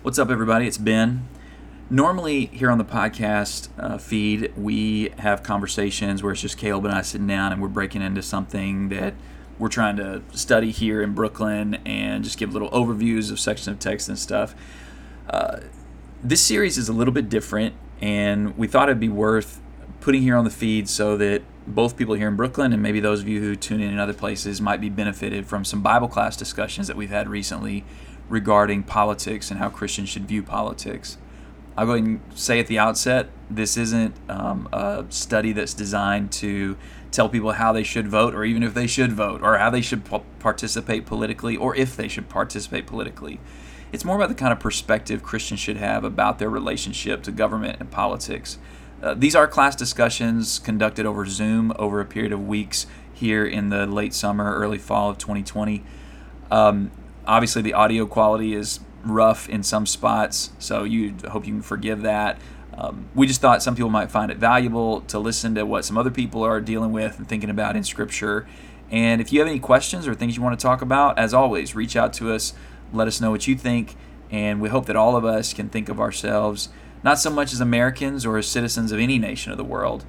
What's up, everybody? It's Ben. Normally, here on the podcast uh, feed, we have conversations where it's just Caleb and I sitting down and we're breaking into something that we're trying to study here in Brooklyn and just give little overviews of sections of text and stuff. Uh, this series is a little bit different, and we thought it'd be worth putting here on the feed so that both people here in Brooklyn and maybe those of you who tune in in other places might be benefited from some Bible class discussions that we've had recently regarding politics and how Christians should view politics. I'll go ahead and say at the outset this isn't um, a study that's designed to tell people how they should vote or even if they should vote or how they should participate politically or if they should participate politically. It's more about the kind of perspective Christians should have about their relationship to government and politics. Uh, these are class discussions conducted over Zoom over a period of weeks here in the late summer, early fall of 2020. Um, obviously the audio quality is rough in some spots, so you hope you can forgive that. Um, we just thought some people might find it valuable to listen to what some other people are dealing with and thinking about in Scripture. And if you have any questions or things you want to talk about, as always, reach out to us. Let us know what you think. And we hope that all of us can think of ourselves not so much as Americans or as citizens of any nation of the world,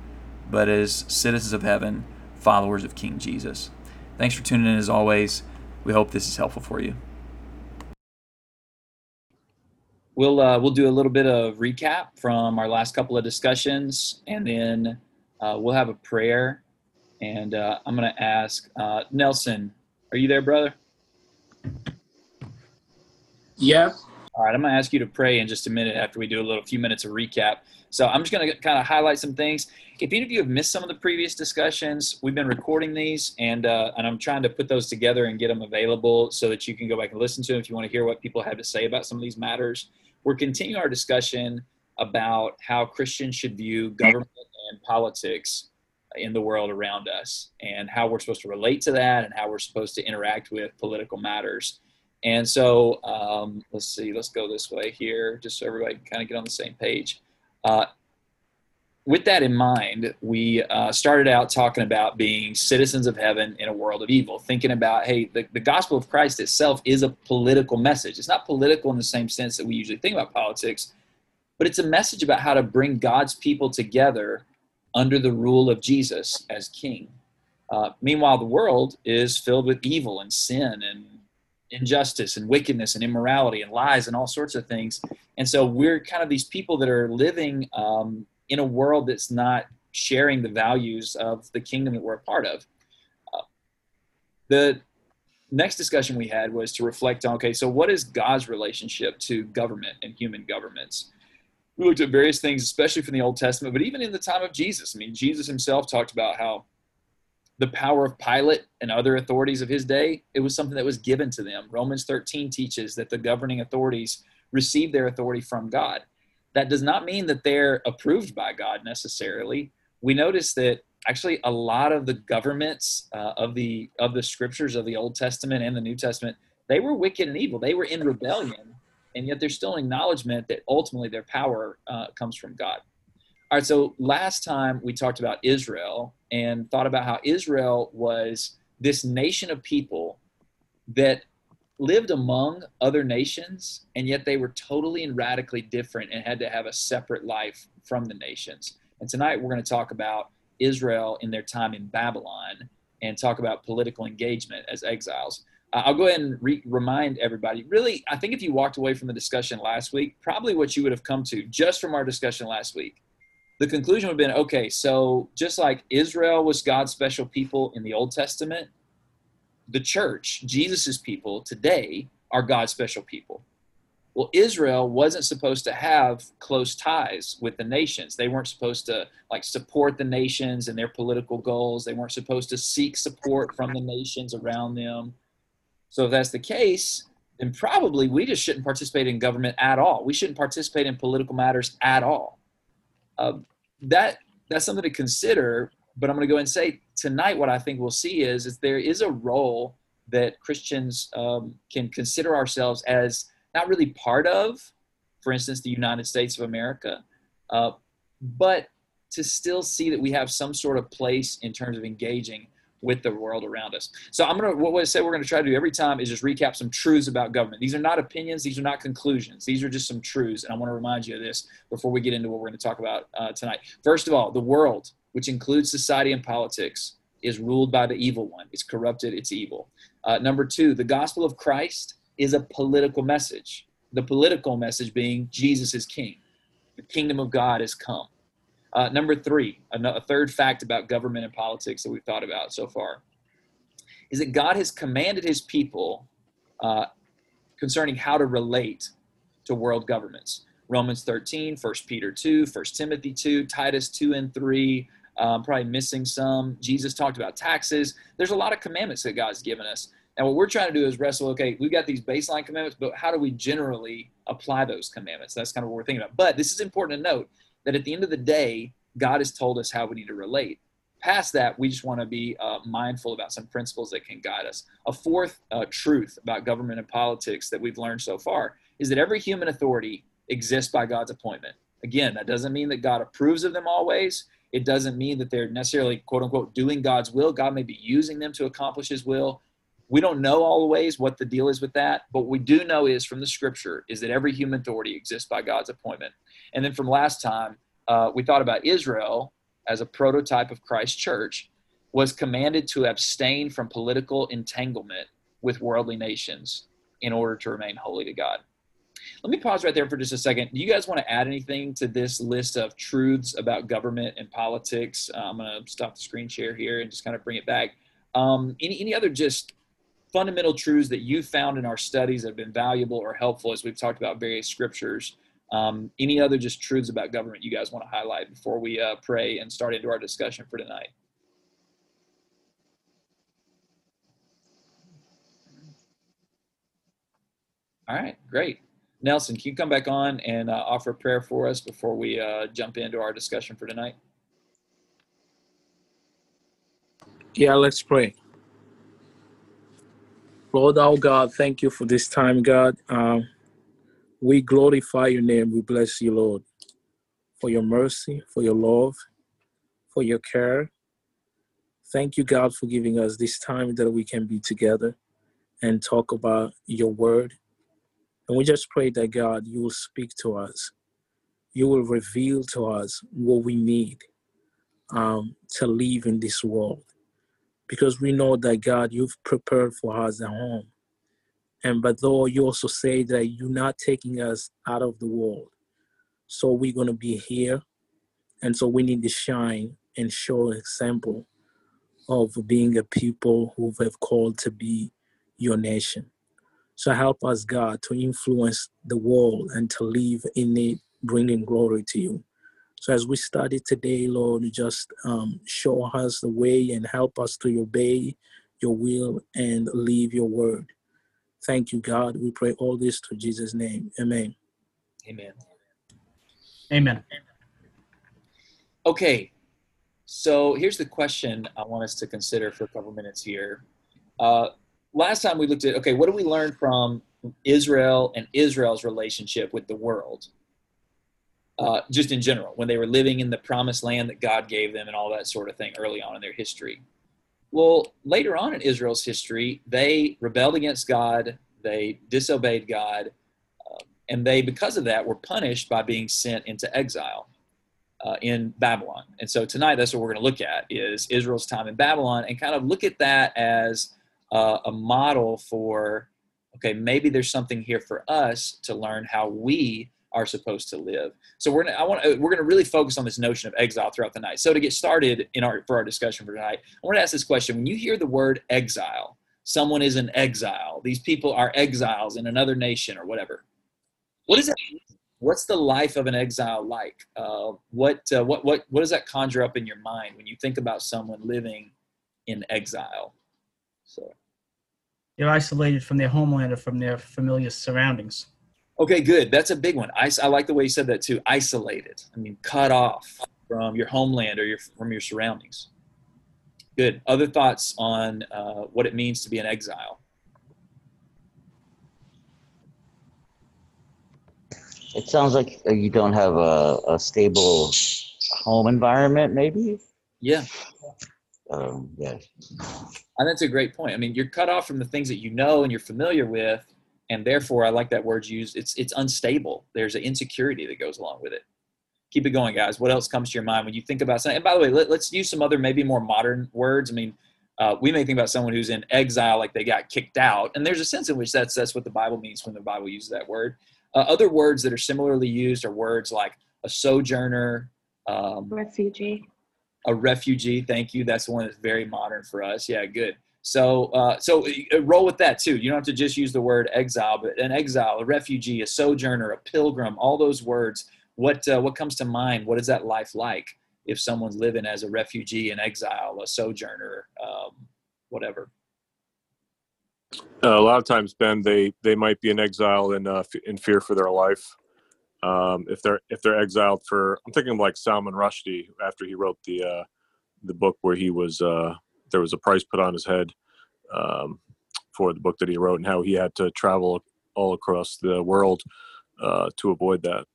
but as citizens of heaven, followers of King Jesus. Thanks for tuning in as always. We hope this is helpful for you we'll uh, we'll do a little bit of recap from our last couple of discussions, and then uh, we'll have a prayer. And uh, I'm going to ask uh, Nelson, are you there, brother? Yeah. All right, I'm going to ask you to pray in just a minute after we do a little few minutes of recap. So I'm just going to kind of highlight some things. If any of you have missed some of the previous discussions, we've been recording these, and uh, and I'm trying to put those together and get them available so that you can go back and listen to them if you want to hear what people have to say about some of these matters we're continuing our discussion about how Christians should view government and politics in the world around us and how we're supposed to relate to that and how we're supposed to interact with political matters. And so um, let's see, let's go this way here just so everybody can kind of get on the same page. Uh, with that in mind, we uh, started out talking about being citizens of heaven in a world of evil, thinking about, hey, the, the gospel of Christ itself is a political message. It's not political in the same sense that we usually think about politics, but it's a message about how to bring God's people together under the rule of Jesus as king. Uh, meanwhile, the world is filled with evil and sin and injustice and wickedness and immorality and lies and all sorts of things. And so we're kind of these people that are living um, in a world that's not sharing the values of the kingdom that we're a part of. Uh, the next discussion we had was to reflect on okay, so what is God's relationship to government and human governments? We looked at various things, especially from the Old Testament, but even in the time of Jesus. I mean, Jesus himself talked about how the power of Pilate and other authorities of his day, it was something that was given to them. Romans 13 teaches that the governing authorities receive their authority from God that does not mean that they're approved by God necessarily. We notice that actually a lot of the governments uh, of the of the scriptures of the Old Testament and the New Testament they were wicked and evil. They were in rebellion, and yet there's still an acknowledgement that ultimately their power uh, comes from God. All right, so last time we talked about Israel and thought about how Israel was this nation of people that lived among other nations, and yet they were totally and radically different and had to have a separate life from the nations. And tonight we're going to talk about Israel in their time in Babylon and talk about political engagement as exiles. Uh, I'll go ahead and re- remind everybody really, I think if you walked away from the discussion last week, probably what you would have come to just from our discussion last week. The conclusion would have been okay, so just like Israel was God's special people in the Old Testament, the church, Jesus's people today, are God's special people. Well, Israel wasn't supposed to have close ties with the nations. They weren't supposed to like support the nations and their political goals. They weren't supposed to seek support from the nations around them. So if that's the case, then probably we just shouldn't participate in government at all. We shouldn't participate in political matters at all. Uh, that that's something to consider but I'm going to go and say tonight what I think we'll see is is there is a role that Christians um, can consider ourselves as not really part of, for instance, the United States of America, uh, but to still see that we have some sort of place in terms of engaging with the world around us. So I'm gonna what I say we're gonna try to do every time is just recap some truths about government. These are not opinions. These are not conclusions. These are just some truths, and I want to remind you of this before we get into what we're going to talk about uh, tonight. First of all, the world, which includes society and politics, is ruled by the evil one. It's corrupted. It's evil. Uh, number two, the gospel of Christ is a political message. The political message being Jesus is King. The kingdom of God has come. Uh, number three, a, third fact about government and politics that we've thought about so far is that God has commanded his people uh, concerning how to relate to world governments. Romans 13, 1 Peter 2, 1 Timothy 2, Titus 2 and 3, um, probably missing some. Jesus talked about taxes. There's a lot of commandments that God's given us. And what we're trying to do is wrestle, okay, we've got these baseline commandments, but how do we generally apply those commandments? That's kind of what we're thinking about. But this is important to note that at the end of the day, God has told us how we need to relate. Past that, we just want to be uh, mindful about some principles that can guide us. A fourth uh, truth about government and politics that we've learned so far is that every human authority exists by God's appointment. Again, that doesn't mean that God approves of them always. It doesn't mean that they're necessarily, quote unquote, doing God's will. God may be using them to accomplish his will. We don't know always what the deal is with that, but we do know is from the scripture is that every human authority exists by God's appointment. And then from last time, uh, we thought about Israel as a prototype of Christ's church was commanded to abstain from political entanglement with worldly nations in order to remain holy to God. Let me pause right there for just a second. Do you guys want to add anything to this list of truths about government and politics? Uh, I'm going to stop the screen share here and just kind of bring it back. Um, any, any other just fundamental truths that you found in our studies that have been valuable or helpful as we've talked about various scriptures um, any other just truths about government you guys want to highlight before we uh, pray and start into our discussion for tonight? All right, great. Nelson, can you come back on and uh, offer prayer for us before we uh, jump into our discussion for tonight? Yeah, let's pray. Lord, our God, thank you for this time, God. Um, we glorify your name. We bless you, Lord, for your mercy, for your love, for your care. Thank you, God, for giving us this time that we can be together and talk about your word. And we just pray that, God, you will speak to us. You will reveal to us what we need um, to live in this world. Because we know that, God, you've prepared for us a home and but though you also say that you're not taking us out of the world. So we're gonna be here. And so we need to shine and show an example of being a people who have called to be your nation. So help us, God, to influence the world and to live in it, bringing glory to you. So as we study today, Lord, just um, show us the way and help us to obey your will and live your word. Thank you, God. We pray all this to Jesus' name. Amen. Amen. Amen. Okay, so here's the question I want us to consider for a couple minutes here. Uh, last time we looked at, okay, what do we learn from Israel and Israel's relationship with the world? Uh, just in general, when they were living in the promised land that God gave them and all that sort of thing early on in their history. Well, later on in Israel's history, they rebelled against God, they disobeyed God, uh, and they, because of that, were punished by being sent into exile uh, in Babylon. And so tonight, that's what we're going to look at is Israel's time in Babylon, and kind of look at that as uh, a model for, okay, maybe there's something here for us to learn how we are supposed to live. So we're gonna, I want we're going to really focus on this notion of exile throughout the night. So to get started in our for our discussion for tonight, I want to ask this question: When you hear the word exile, someone is in exile. These people are exiles in another nation or whatever. What is that? What's the life of an exile like? Uh, what uh, what what what does that conjure up in your mind when you think about someone living in exile? So they're isolated from their homeland or from their familiar surroundings. Okay, good. That's a big one. I, I like the way you said that too. Isolated. I mean, cut off from your homeland or your from your surroundings. Good. Other thoughts on uh, what it means to be an exile? It sounds like uh, you don't have a, a stable home environment, maybe. Yeah. Um, yeah. And that's a great point. I mean, you're cut off from the things that you know and you're familiar with, and therefore, I like that word used. It's it's unstable. There's an insecurity that goes along with it. Keep it going, guys. What else comes to your mind when you think about something? And by the way, let, us use some other maybe more modern words. I mean, uh, we may think about someone who's in exile, like they got kicked out, and there's a sense in which that's that's what the Bible means when the Bible uses that word. Uh, other words that are similarly used are words like a sojourner, um, refugee a refugee. Thank you. That's the one that's very modern for us. Yeah, good. So, uh, so uh, roll with that too. You don't have to just use the word exile, but an exile, a refugee, a sojourner, a pilgrim. All those words. What uh, what comes to mind? What is that life like if someone's living as a refugee, an exile, a sojourner, um, whatever? Uh, a lot of times, Ben, they they might be in exile and uh, in fear for their life. Um, if they're if they're exiled for, I'm thinking of like Salman Rushdie after he wrote the uh, the book where he was uh, there was a price put on his head um, for the book that he wrote and how he had to travel all across the world uh, to avoid that.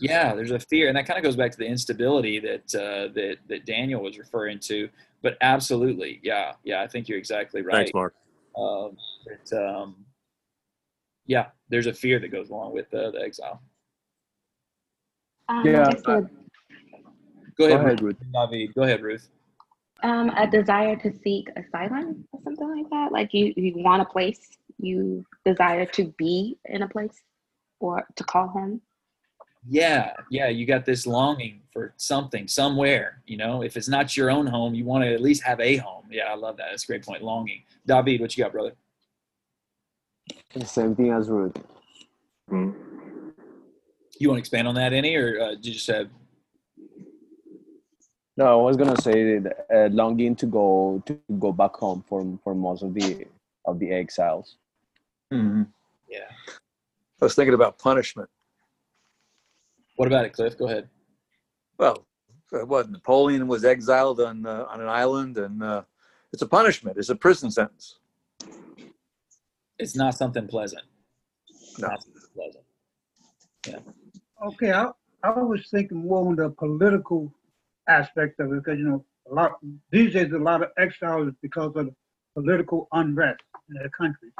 Yeah, there's a fear, and that kind of goes back to the instability that uh, that that Daniel was referring to. But absolutely, yeah, yeah, I think you're exactly right. Thanks, Mark. Um, um, yeah, there's a fear that goes along with uh, the exile. um, Yeah, a, Go ahead, Go ahead, Ruth. David. Go ahead, Ruth. um, a desire to seek asylum or something like that like you you want a place you desire to be in a place or to call home Yeah, yeah, you got this longing for something somewhere. You know, if it's not your own home, you want to at least have a home. Yeah, I love that. That's a great point. Longing. David, what you got, brother? The same thing as Ruth. You want to expand on that any, or uh, did you just have? No, I was gonna say that, uh, longing to go to go back home for for most of the of the exiles. Mhm. Yeah. I was thinking about punishment. What about it, Cliff? Go ahead. Well, uh, what Napoleon was exiled on uh, on an island, and uh, it's a punishment. It's a prison sentence. It's not something pleasant. No. Not something pleasant. Okay, I, I was thinking more on the political aspect of it because you know a lot these days a lot of exiles because of the political unrest in their country.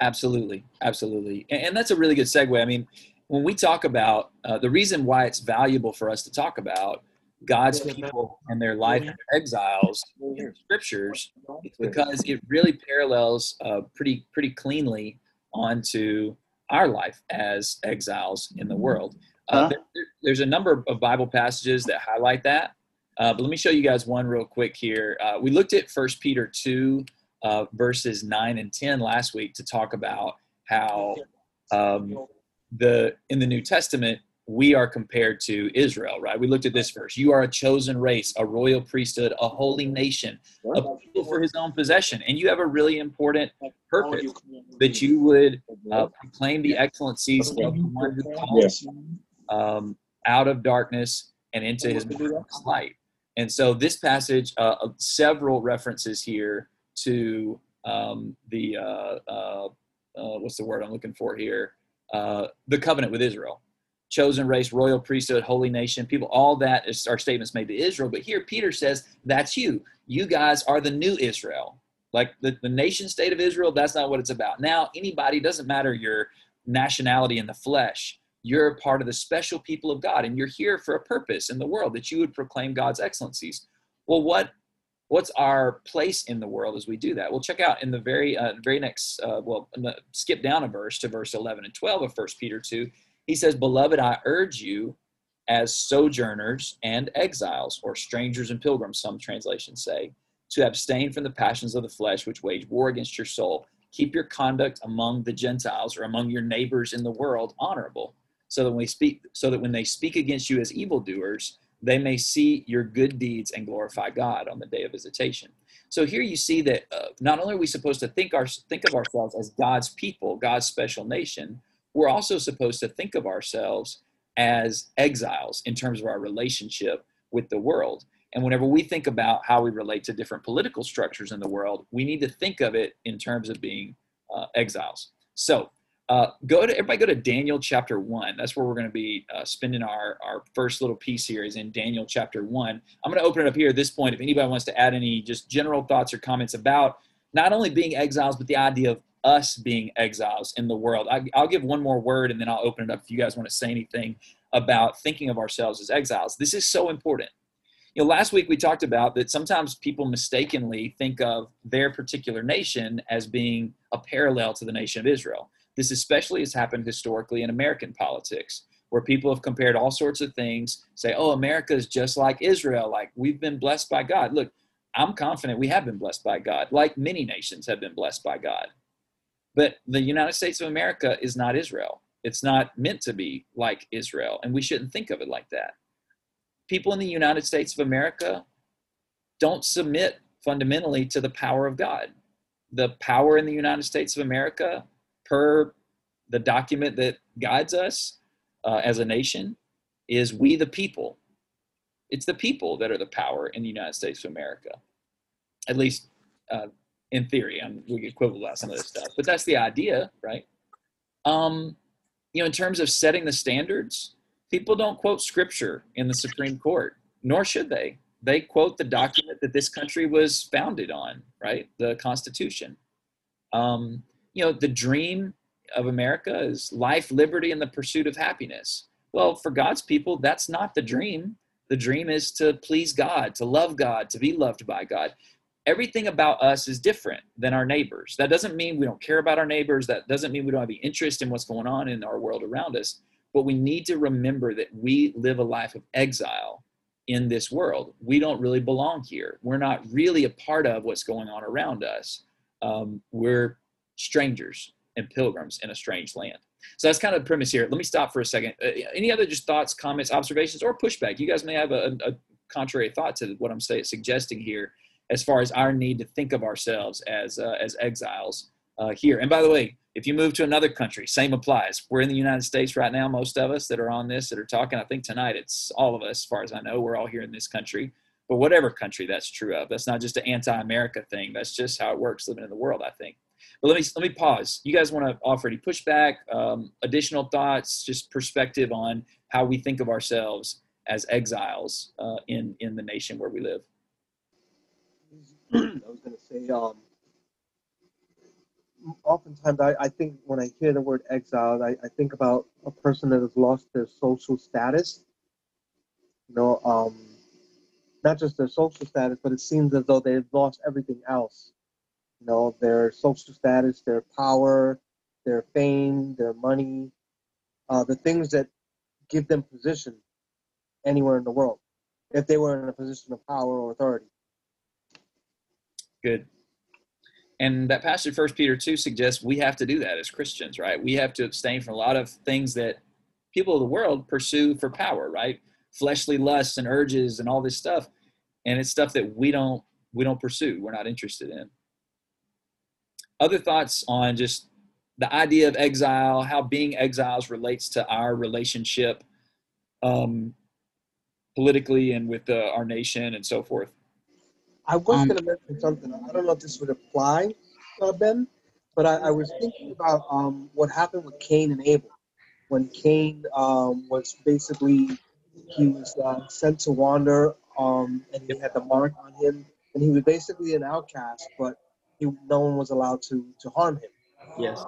Absolutely, absolutely, and, and that's a really good segue. I mean, when we talk about uh, the reason why it's valuable for us to talk about God's people and their life in exiles in the scriptures, because it really parallels uh, pretty pretty cleanly onto our life as exiles in the world. Uh, there- there- there's a number of Bible passages that highlight that. Uh, but let me show you guys one real quick here. Uh, we looked at First Peter 2, uh, verses 9 and 10 last week to talk about how um, the in the New Testament we are compared to Israel, right? We looked at this verse. You are a chosen race, a royal priesthood, a holy nation, a people for his own possession. And you have a really important purpose that you would uh, proclaim the excellencies of the one who calls um, out of darkness and into his light. And so this passage, uh, several references here to um, the uh, uh, uh, what's the word I'm looking for here? Uh, the covenant with Israel, chosen race, royal priesthood, holy nation, people. All that is our statements made to Israel. But here Peter says that's you. You guys are the new Israel. Like the, the nation state of Israel, that's not what it's about. Now, anybody, doesn't matter your nationality in the flesh, you're part of the special people of God, and you're here for a purpose in the world that you would proclaim God's excellencies. Well, what what's our place in the world as we do that? Well, check out in the very uh, very next uh, well, skip down a verse to verse 11 and 12 of First Peter 2. He says, "Beloved, I urge you as sojourners and exiles, or strangers and pilgrims, some translations say, to abstain from the passions of the flesh which wage war against your soul. Keep your conduct among the Gentiles or among your neighbors in the world honorable, so that when we speak, so that when they speak against you as evildoers, they may see your good deeds and glorify God on the day of visitation. So here you see that uh, not only are we supposed to think our think of ourselves as God's people, God's special nation, we're also supposed to think of ourselves as exiles in terms of our relationship with the world. And whenever we think about how we relate to different political structures in the world, we need to think of it in terms of being uh, exiles. So Uh, go to everybody. Go to Daniel chapter one. That's where we're going to be uh, spending our our first little piece here. Is in Daniel chapter one. I'm going to open it up here at this point. If anybody wants to add any just general thoughts or comments about not only being exiles, but the idea of us being exiles in the world. I, I'll give one more word, and then I'll open it up if you guys want to say anything about thinking of ourselves as exiles. This is so important. You know, last week we talked about that sometimes people mistakenly think of their particular nation as being a parallel to the nation of Israel. This especially has happened historically in American politics, where people have compared all sorts of things, say, oh, America is just like Israel, like we've been blessed by God. Look, I'm confident we have been blessed by God, like many nations have been blessed by God. But the United States of America is not Israel. It's not meant to be like Israel, and we shouldn't think of it like that. People in the United States of America don't submit fundamentally to the power of God. The power in the United States of America per the document that guides us uh, as a nation is we the people. It's the people that are the power in the United States of America, at least uh, in theory. I'm, we could quibble about some of this stuff, but that's the idea, right? Um, you know, in terms of setting the standards, people don't quote scripture in the Supreme Court, nor should they. They quote the document that this country was founded on, right? The Constitution. Um, you know, the dream of America is life, liberty, and the pursuit of happiness. Well, for God's people, that's not the dream. The dream is to please God, to love God, to be loved by God. Everything about us is different than our neighbors. That doesn't mean we don't care about our neighbors. That doesn't mean we don't have any interest in what's going on in our world around us. But we need to remember that we live a life of exile in this world. We don't really belong here. We're not really a part of what's going on around us. Um, we're strangers and pilgrims in a strange land. So that's kind of the premise here. Let me stop for a second. Uh, any other just thoughts, comments, observations, or pushback? You guys may have a, a contrary thought to what I'm saying, suggesting here, as far as our need to think of ourselves as uh, as exiles uh, here. And by the way, if you move to another country, same applies. We're in the United States right now. Most of us that are on this that are talking, I think tonight it's all of us, as far as I know, we're all here in this country. But whatever country that's true of, that's not just an anti-America thing. That's just how it works living in the world. I think. But let me let me pause. You guys want to offer any pushback, um, additional thoughts, just perspective on how we think of ourselves as exiles uh, in in the nation where we live? I was going to say, um, oftentimes I, I think when I hear the word exile, I, I think about a person that has lost their social status. You know, um, not just their social status, but it seems as though they've lost everything else you know, their social status, their power, their fame, their money, uh, the things that give them position anywhere in the world, if they were in a position of power or authority. Good. And that passage, First Peter two, suggests we have to do that as Christians, right? We have to abstain from a lot of things that people of the world pursue for power, right? Fleshly lusts and urges and all this stuff, and it's stuff that we don't we don't pursue. We're not interested in other thoughts on just the idea of exile, how being exiles relates to our relationship um, politically and with uh, our nation and so forth. I was um, going to mention something. I don't know if this would apply, uh, Ben, but I, I, was thinking about um, what happened with Cain and Abel. When Cain um, was basically, he was uh, sent to wander um, and he had the mark on him, and he was basically an outcast, but he, no one was allowed to to harm him. Yes.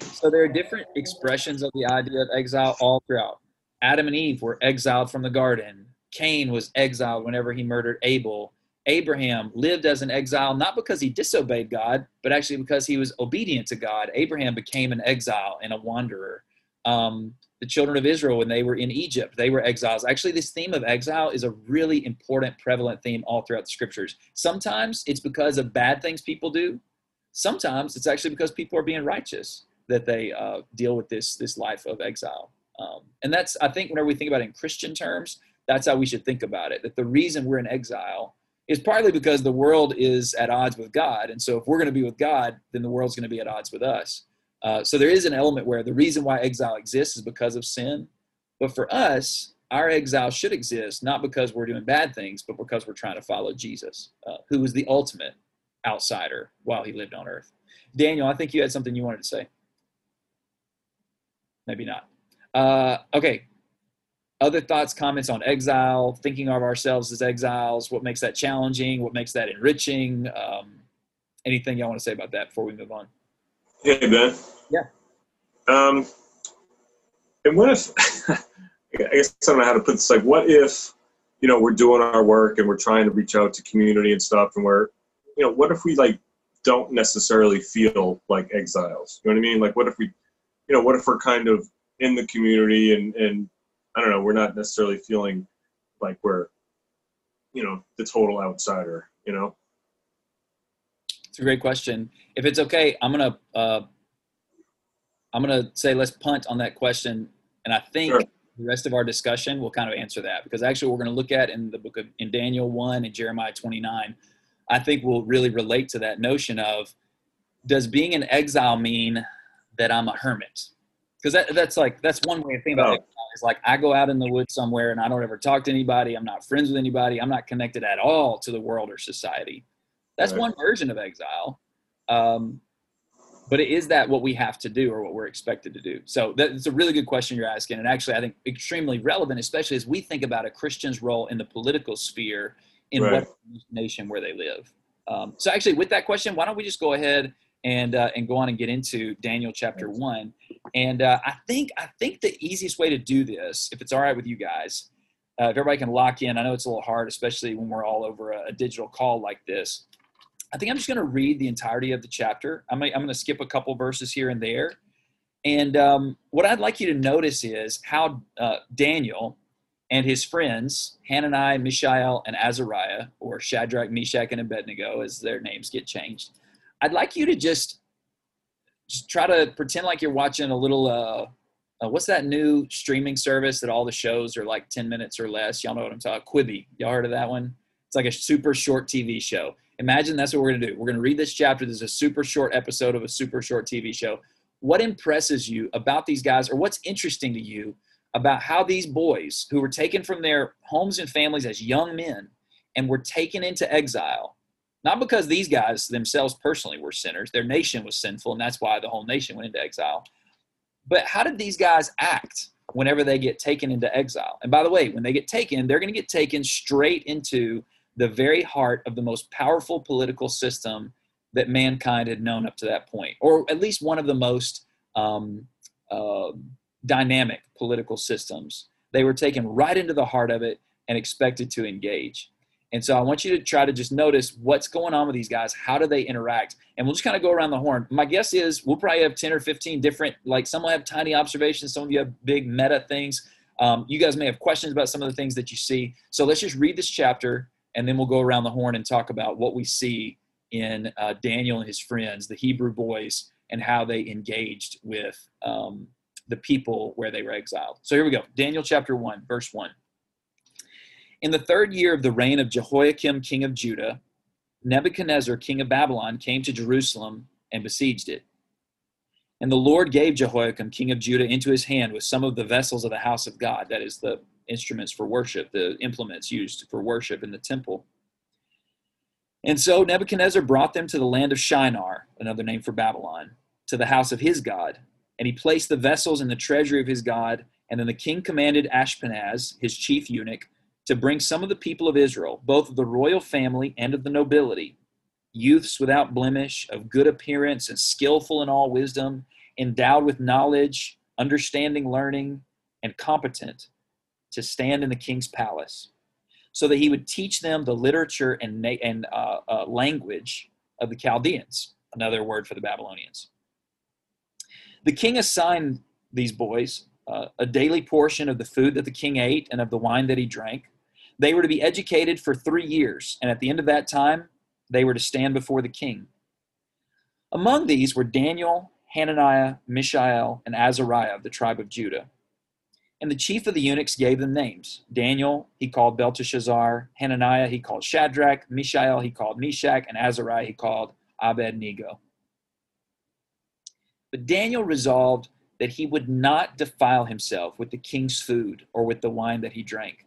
So there are different expressions of the idea of exile all throughout. Adam and Eve were exiled from the garden. Cain was exiled whenever he murdered Abel. Abraham lived as an exile not because he disobeyed God, but actually because he was obedient to God. Abraham became an exile and a wanderer. Um, the children of Israel when they were in Egypt. They were exiles. Actually, this theme of exile is a really important, prevalent theme all throughout the scriptures. Sometimes it's because of bad things people do. Sometimes it's actually because people are being righteous that they uh, deal with this this life of exile. Um, and that's I think whenever we think about it in Christian terms, that's how we should think about it. That the reason we're in exile is partly because the world is at odds with God, and so if we're going to be with God, then the world's going to be at odds with us. Uh, so there is an element where the reason why exile exists is because of sin. But for us, our exile should exist not because we're doing bad things, but because we're trying to follow Jesus, uh, who was the ultimate outsider while he lived on earth. Daniel, I think you had something you wanted to say. maybe not. Uh, okay. Other thoughts, comments on exile, thinking of ourselves as exiles, what makes that challenging, what makes that enriching? Um, anything y'all want to say about that before we move on? Hey Ben. Yeah. Um, and what if? I guess I don't know how to put this. Like, what if, you know, we're doing our work and we're trying to reach out to community and stuff, and we're, you know, what if we like don't necessarily feel like exiles? You know what I mean? Like, what if we, you know, what if we're kind of in the community and and I don't know, we're not necessarily feeling like we're, you know, the total outsider. You know. It's a great question. If it's okay, I'm gonna uh, I'm gonna say let's punt on that question, and I think Sure. the rest of our discussion will kind of answer that because actually we're gonna look at in the book of in Daniel one and Jeremiah 29. I think will really relate to that notion of does being an exile mean that I'm a hermit? Because that, that's like that's one way of thinking about Oh. exile is like I go out in the woods somewhere and I don't ever talk to anybody. I'm not friends with anybody. I'm not connected at all to the world or society. That's Right. one version of exile. Um, but is that what we have to do or what we're expected to do? So that's a really good question you're asking. And actually, I think extremely relevant, especially as we think about a Christian's role in the political sphere in Right. what nation where they live. Um, so actually, with that question, why don't we just go ahead and uh, and go on and get into Daniel chapter one? And uh, I think I think the easiest way to do this, if it's all right with you guys, uh, if everybody can lock in. I know it's a little hard, especially when we're all over a, a digital call like this. I think I'm just going to read the entirety of the chapter. I'm, going to skip a couple verses here and there. And um, what I'd like you to notice is how uh, Daniel and his friends, Hananiah, Mishael, and Azariah, or Shadrach, Meshach, and Abednego, as their names get changed, I'd like you to just, just try to pretend like you're watching a little, uh, uh, what's that new streaming service that all the shows are like 10 minutes or less? Y'all know what I'm talking about, Quibi. Y'all heard of that one? It's like a super short TV show. Imagine that's what we're going to do. We're going to read this chapter. This is a super short episode of a super short TV show. What impresses you about these guys, or what's interesting to you about how these boys who were taken from their homes and families as young men and were taken into exile, not because these guys themselves personally were sinners, their nation was sinful, and that's why the whole nation went into exile. But how did these guys act whenever they get taken into exile? And by the way, when they get taken, they're going to get taken straight into the very heart of the most powerful political system that mankind had known up to that point, or at least one of the most um, uh, dynamic political systems. They were taken right into the heart of it and expected to engage. And so I want you to try to just notice what's going on with these guys. How do they interact? And we'll just kind of go around the horn. My guess is we'll probably have 10 or 15 different, like some will have tiny observations, some of you have big meta things. Um, you guys may have questions about some of the things that you see. So let's just read this chapter and then we'll go around the horn and talk about what we see in uh, Daniel and his friends, the Hebrew boys, and how they engaged with um, the people where they were exiled. So here we go Daniel chapter 1, verse 1. In the third year of the reign of Jehoiakim, king of Judah, Nebuchadnezzar, king of Babylon, came to Jerusalem and besieged it. And the Lord gave Jehoiakim, king of Judah, into his hand with some of the vessels of the house of God, that is, the instruments for worship, the implements used for worship in the temple. And so Nebuchadnezzar brought them to the land of Shinar, another name for Babylon, to the house of his God. And he placed the vessels in the treasury of his God. And then the king commanded Ashpenaz, his chief eunuch, to bring some of the people of Israel, both of the royal family and of the nobility, youths without blemish, of good appearance and skillful in all wisdom, endowed with knowledge, understanding, learning, and competent to stand in the king's palace, so that he would teach them the literature and, and uh, uh, language of the Chaldeans, another word for the Babylonians. The king assigned these boys uh, a daily portion of the food that the king ate and of the wine that he drank. They were to be educated for three years, and at the end of that time, they were to stand before the king. Among these were Daniel, Hananiah, Mishael, and Azariah of the tribe of Judah. And the chief of the eunuchs gave them names. Daniel he called Belteshazzar, Hananiah he called Shadrach, Mishael he called Meshach, and Azariah he called Abednego. But Daniel resolved that he would not defile himself with the king's food or with the wine that he drank.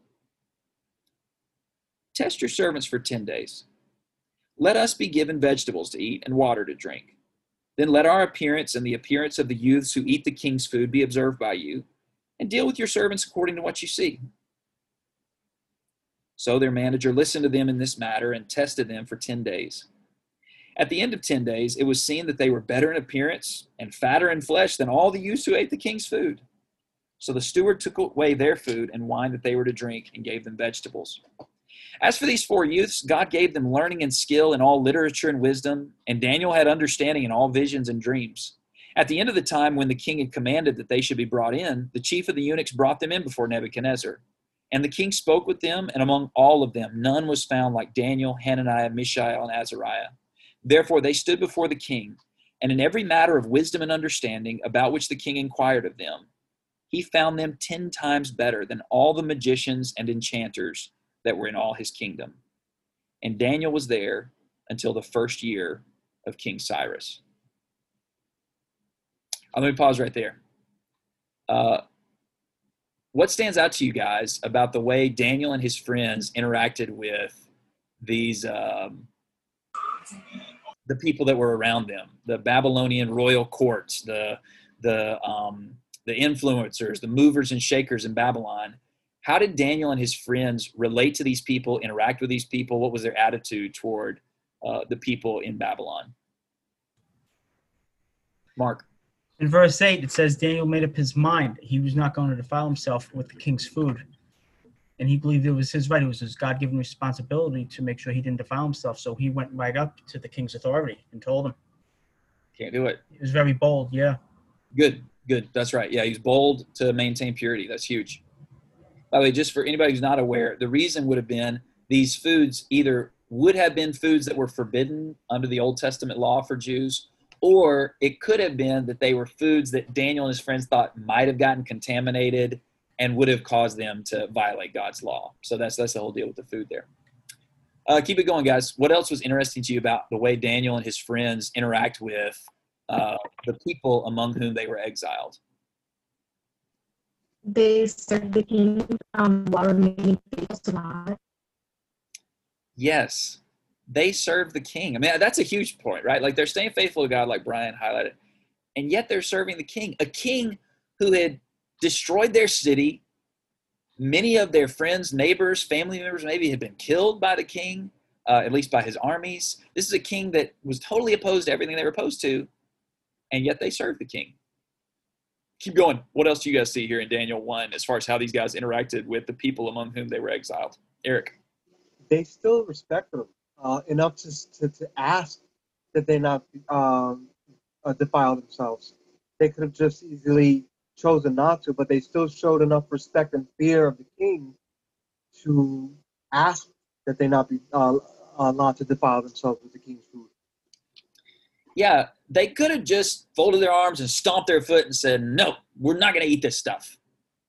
Test your servants for 10 days. Let us be given vegetables to eat and water to drink. Then let our appearance and the appearance of the youths who eat the king's food be observed by you, and deal with your servants according to what you see. So their manager listened to them in this matter and tested them for 10 days. At the end of 10 days, it was seen that they were better in appearance and fatter in flesh than all the youths who ate the king's food. So the steward took away their food and wine that they were to drink and gave them vegetables. As for these four youths, God gave them learning and skill in all literature and wisdom, and Daniel had understanding in all visions and dreams. At the end of the time when the king had commanded that they should be brought in, the chief of the eunuchs brought them in before Nebuchadnezzar. And the king spoke with them, and among all of them, none was found like Daniel, Hananiah, Mishael, and Azariah. Therefore they stood before the king, and in every matter of wisdom and understanding about which the king inquired of them, he found them ten times better than all the magicians and enchanters that were in all his kingdom. And Daniel was there until the first year of King Cyrus. I'm going to pause right there. Uh, what stands out to you guys about the way Daniel and his friends interacted with these um, the people that were around them, the Babylonian royal courts, the the um, the influencers, the movers and shakers in Babylon? How did Daniel and his friends relate to these people, interact with these people? What was their attitude toward uh, the people in Babylon? Mark. In verse 8, it says Daniel made up his mind. He was not going to defile himself with the king's food. And he believed it was his right. It was his God given responsibility to make sure he didn't defile himself. So he went right up to the king's authority and told him. Can't do it. He was very bold, yeah. Good, good. That's right. Yeah, he's bold to maintain purity. That's huge. By the way, just for anybody who's not aware, the reason would have been these foods either would have been foods that were forbidden under the Old Testament law for Jews, or it could have been that they were foods that Daniel and his friends thought might have gotten contaminated and would have caused them to violate God's law. So that's that's the whole deal with the food there. Uh, keep it going, guys. What else was interesting to you about the way Daniel and his friends interact with uh, the people among whom they were exiled? They serve the king um, while remaining faithful to God. Yes, they serve the king. I mean, that's a huge point, right? Like they're staying faithful to God, like Brian highlighted, and yet they're serving the king, a king who had destroyed their city. Many of their friends, neighbors, family members maybe had been killed by the king, uh, at least by his armies. This is a king that was totally opposed to everything they were opposed to, and yet they served the king keep going. What else do you guys see here in Daniel 1 as far as how these guys interacted with the people among whom they were exiled? Eric. They still respect them uh, enough to, to, to, ask that they not um, uh, defile themselves. They could have just easily chosen not to, but they still showed enough respect and fear of the king to ask that they not be uh, uh not to defile themselves with the king's food yeah, they could have just folded their arms and stomped their foot and said, no, we're not going to eat this stuff.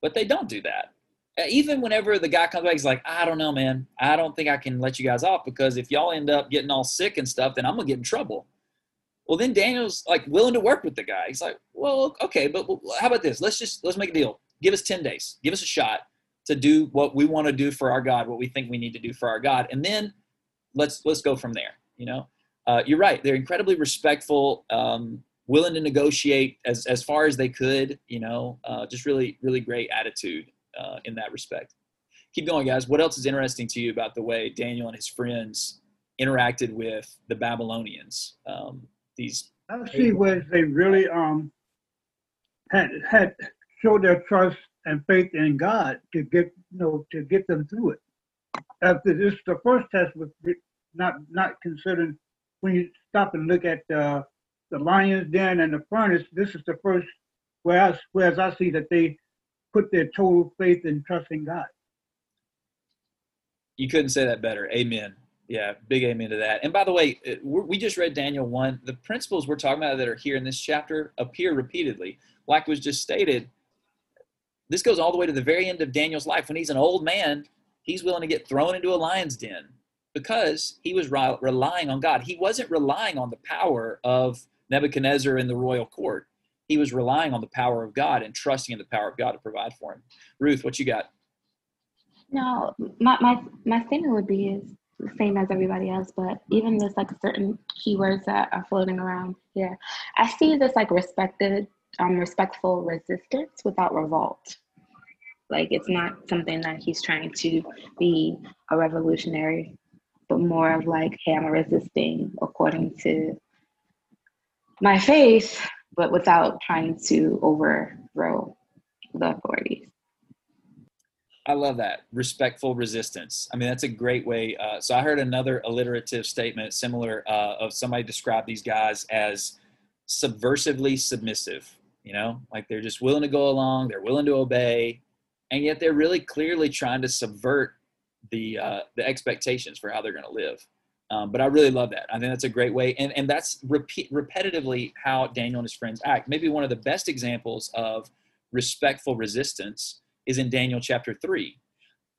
But they don't do that. Uh, even whenever the guy comes back, he's like, I don't know, man. I don't think I can let you guys off because if y'all end up getting all sick and stuff, then I'm going to get in trouble. Well, then Daniel's like willing to work with the guy. He's like, well, okay, but how about this? Let's just, let's make a deal. Give us 10 days. Give us a shot to do what we want to do for our God, what we think we need to do for our God. And then let's, let's go from there, you know? Uh, you're right. They're incredibly respectful, um, willing to negotiate as, as far as they could, you know, uh, just really, really great attitude uh, in that respect. Keep going, guys. What else is interesting to you about the way Daniel and his friends interacted with the Babylonians? Um, these I see where they really um, had had showed their trust and faith in God to get you know to get them through it. After this, the first test was not not considering when you stop and look at uh, the lion's den and the furnace, this is the first whereas whereas I see that they put their total faith and trust in God. You couldn't say that better. Amen. Yeah, big amen to that. And by the way, we just read Daniel 1. The principles we're talking about that are here in this chapter appear repeatedly. Like was just stated, this goes all the way to the very end of Daniel's life. When he's an old man, he's willing to get thrown into a lion's den because he was re- relying on God. He wasn't relying on the power of Nebuchadnezzar in the royal court. He was relying on the power of God and trusting in the power of God to provide for him. Ruth, what you got? No, my, my, my statement would be is the same as everybody else, but even there's like certain keywords that are floating around here. I see this like respected, um, respectful resistance without revolt. Like it's not something that he's trying to be a revolutionary, but more of like, hey, I'm resisting according to my faith, but without trying to overthrow the authorities. I love that respectful resistance. I mean, that's a great way. Uh, so I heard another alliterative statement similar uh, of somebody described these guys as subversively submissive. You know, like they're just willing to go along, they're willing to obey, and yet they're really clearly trying to subvert the uh, the expectations for how they're going to live. Um, but I really love that. I think that's a great way, and and that's repeat repetitively how Daniel and his friends act. Maybe one of the best examples of respectful resistance is in Daniel chapter 3.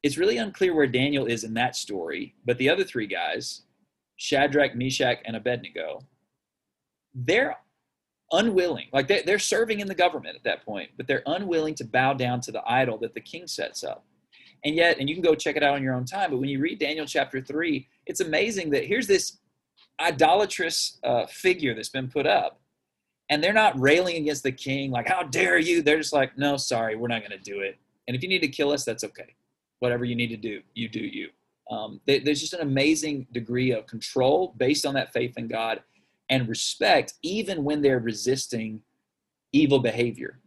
It's really unclear where Daniel is in that story, but the other three guys, Shadrach, Meshach, and Abednego, they're unwilling. Like they, they're serving in the government at that point, but they're unwilling to bow down to the idol that the king sets up. And yet, and you can go check it out on your own time, but when you read Daniel chapter 3, it's amazing that here's this idolatrous uh, figure that's been put up and they're not railing against the king like how dare you they're just like no sorry we're not going to do it and if you need to kill us, that's okay. Whatever you need to do, you do you. Um, there's just an amazing degree of control based on that faith in God and respect, even when they're resisting evil behavior.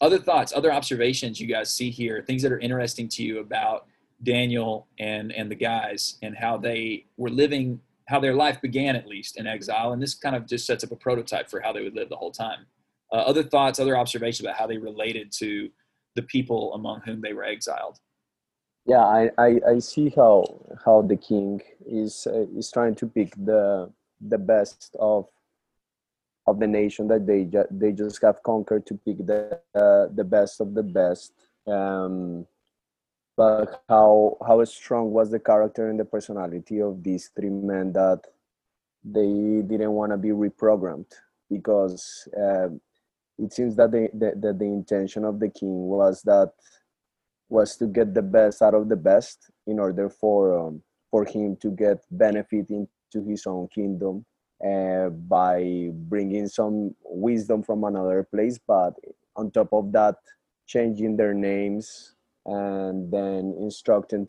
Other thoughts, other observations you guys see here, things that are interesting to you about Daniel and and the guys and how they were living, how their life began at least in exile, and this kind of just sets up a prototype for how they would live the whole time. Uh, other thoughts, other observations about how they related to the people among whom they were exiled. Yeah, I, I, I see how how the king is uh, is trying to pick the the best of of the nation that they ju- they just have conquered to pick the uh, the best of the best. Um, but how how strong was the character and the personality of these three men that they didn't want to be reprogrammed because uh, it seems that the, the, that the intention of the king was that was to get the best out of the best in order for um, for him to get benefit into his own kingdom uh, by bringing some wisdom from another place but on top of that changing their names and then instructing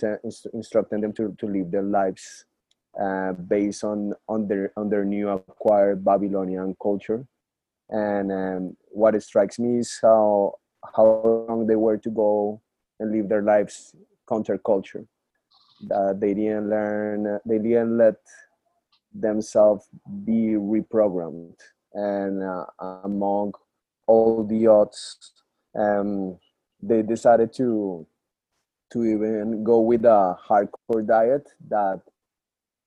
instructing them to, to live their lives uh, based on on their on their new acquired Babylonian culture and um, what strikes me is how how long they were to go and live their lives counterculture. That they didn't learn, they didn't let themselves be reprogrammed. And uh, among all the odds, um, they decided to to even go with a hardcore diet that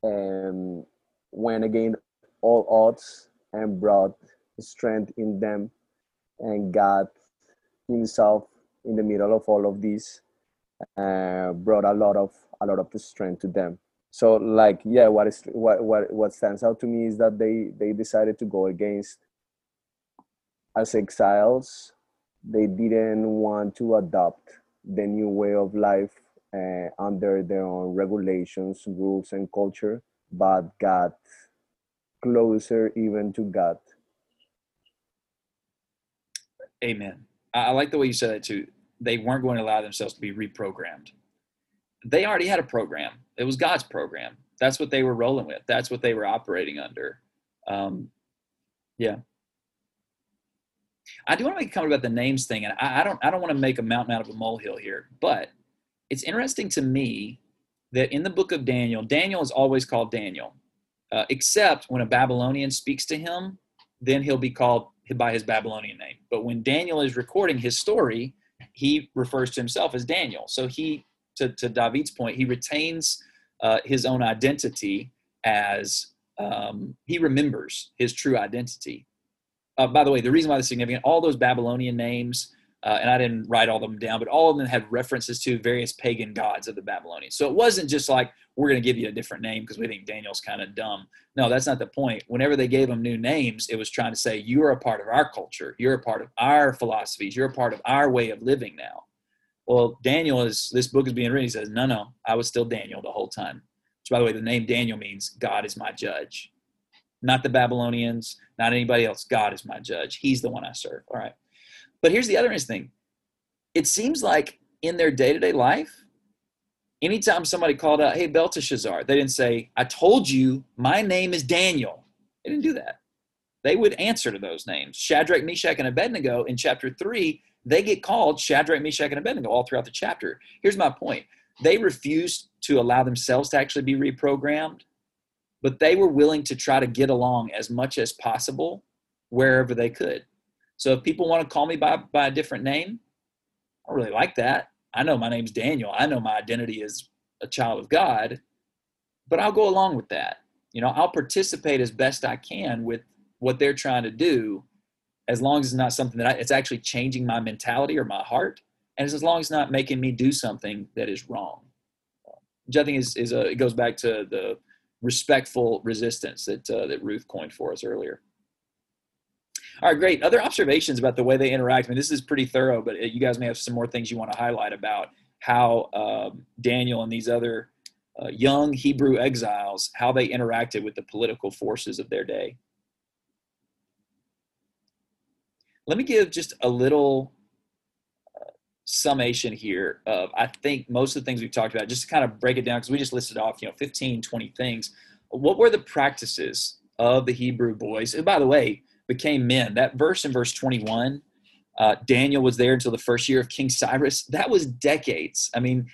um, went against all odds and brought strength in them and got himself in the middle of all of this uh, brought a lot of a lot of strength to them so like yeah what is what what what stands out to me is that they they decided to go against as exiles they didn't want to adopt the new way of life uh, under their own regulations rules and culture but got closer even to god Amen. I, I like the way you said it too. They weren't going to allow themselves to be reprogrammed. They already had a program. It was God's program. That's what they were rolling with. That's what they were operating under. Um, yeah. I do want to make a comment about the names thing, and I, I don't. I don't want to make a mountain out of a molehill here, but it's interesting to me that in the book of Daniel, Daniel is always called Daniel, uh, except when a Babylonian speaks to him, then he'll be called by his Babylonian name. But when Daniel is recording his story, he refers to himself as Daniel. So he, to, to David's point, he retains uh, his own identity as um, he remembers his true identity. uh, by the way, the reason why is significant, all those Babylonian names, uh, and I didn't write all of them down, but all of them had references to various pagan gods of the Babylonians. So it wasn't just like, we're going to give you a different name because we think Daniel's kind of dumb. No, that's not the point. Whenever they gave them new names, it was trying to say, you're a part of our culture. You're a part of our philosophies. You're a part of our way of living now. Well, Daniel is, this book is being written. He says, no, no, I was still Daniel the whole time. Which, by the way, the name Daniel means God is my judge. Not the Babylonians, not anybody else. God is my judge. He's the one I serve. All right. But here's the other interesting thing. It seems like in their day-to-day life, anytime somebody called out, hey, Belteshazzar, they didn't say, I told you my name is Daniel. They didn't do that. They would answer to those names. Shadrach, Meshach, and Abednego in chapter three, they get called Shadrach, Meshach, and Abednego all throughout the chapter. Here's my point. They refused to allow themselves to actually be reprogrammed, but they were willing to try to get along as much as possible wherever they could. So if people want to call me by, by a different name, I really like that. I know my name's Daniel. I know my identity is a child of God, but I'll go along with that. You know, I'll participate as best I can with what they're trying to do, as long as it's not something that I, it's actually changing my mentality or my heart, and as long as it's not making me do something that is wrong. Which I think is, is a, it goes back to the respectful resistance that uh, that Ruth coined for us earlier. All right, great. Other observations about the way they interact. I mean, this is pretty thorough, but uh, you guys may have some more things you want to highlight about how uh, Daniel and these other uh, young Hebrew exiles, how they interacted with the political forces of their day. Let me give just a little uh, summation here of, I think, most of the things we've talked about, just to kind of break it down, because we just listed off, you know, 15, 20 things. What were the practices of the Hebrew boys? And by the way, became men. That verse in verse 21, uh, Daniel was there until the first year of King Cyrus. That was decades. I mean,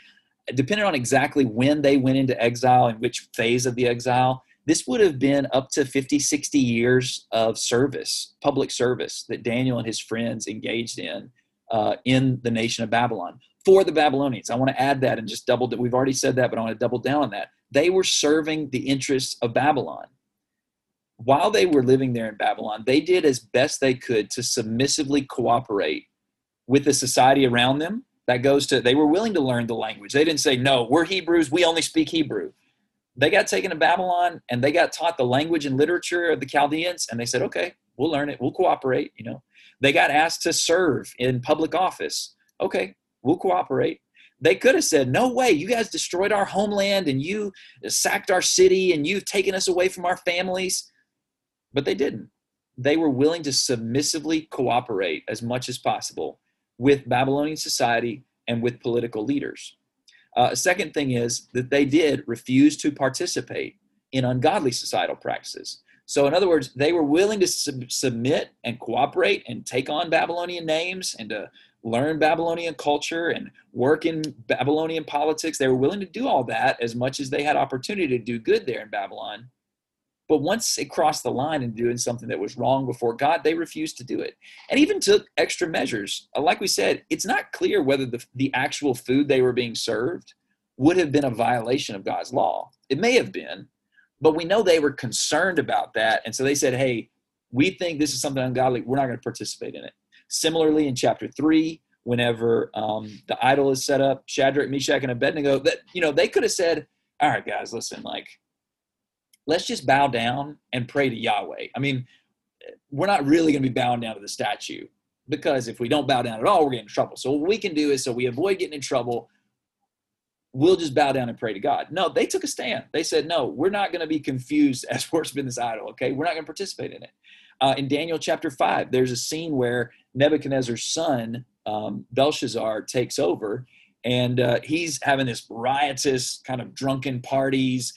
depending on exactly when they went into exile and which phase of the exile, this would have been up to 50, 60 years of service, public service that Daniel and his friends engaged in uh, in the nation of Babylon for the Babylonians. I want to add that and just double that. We've already said that, but I want to double down on that. They were serving the interests of Babylon while they were living there in Babylon, they did as best they could to submissively cooperate with the society around them. That goes to, they were willing to learn the language. They didn't say, no, we're Hebrews, we only speak Hebrew. They got taken to Babylon and they got taught the language and literature of the Chaldeans, and they said, okay, we'll learn it, we'll cooperate, you know. They got asked to serve in public office. Okay, we'll cooperate. They could have said, No way, you guys destroyed our homeland and you sacked our city and you've taken us away from our families. But they didn't. They were willing to submissively cooperate as much as possible with Babylonian society and with political leaders. Uh, second thing is that they did refuse to participate in ungodly societal practices. So, in other words, they were willing to sub- submit and cooperate and take on Babylonian names and to learn Babylonian culture and work in Babylonian politics. They were willing to do all that as much as they had opportunity to do good there in Babylon. But once it crossed the line and doing something that was wrong before God, they refused to do it and even took extra measures. Uh, like we said, it's not clear whether the, the actual food they were being served would have been a violation of God's law. It may have been, but we know they were concerned about that. And so they said, hey, we think this is something ungodly. We're not going to participate in it. Similarly, in chapter three, whenever um, the idol is set up, Shadrach, Meshach, and Abednego, that you know they could have said, "All right, guys, listen, like let's just bow down and pray to Yahweh. I mean, we're not really going to be bowing down to the statue because if we don't bow down at all, we're getting in trouble. So what we can do is so we avoid getting in trouble, we'll just bow down and pray to God. No, they took a stand. They said, no, we're not going to be confused as worshiping this idol, okay? We're not going to participate in it. Uh, in Daniel chapter 5, there's a scene where Nebuchadnezzar's son, um, Belshazzar, takes over, and uh, he's having this riotous kind of drunken parties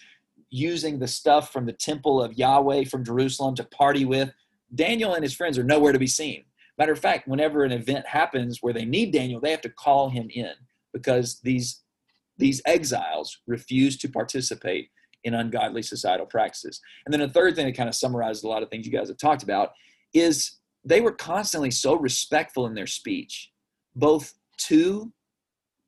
using the stuff from the temple of Yahweh from Jerusalem to party with. Daniel and his friends are nowhere to be seen. Matter of fact, whenever an event happens where they need Daniel, they have to call him in because these these exiles refuse to participate in ungodly societal practices. And then a third thing that kind of summarizes a lot of things you guys have talked about is they were constantly so respectful in their speech, both to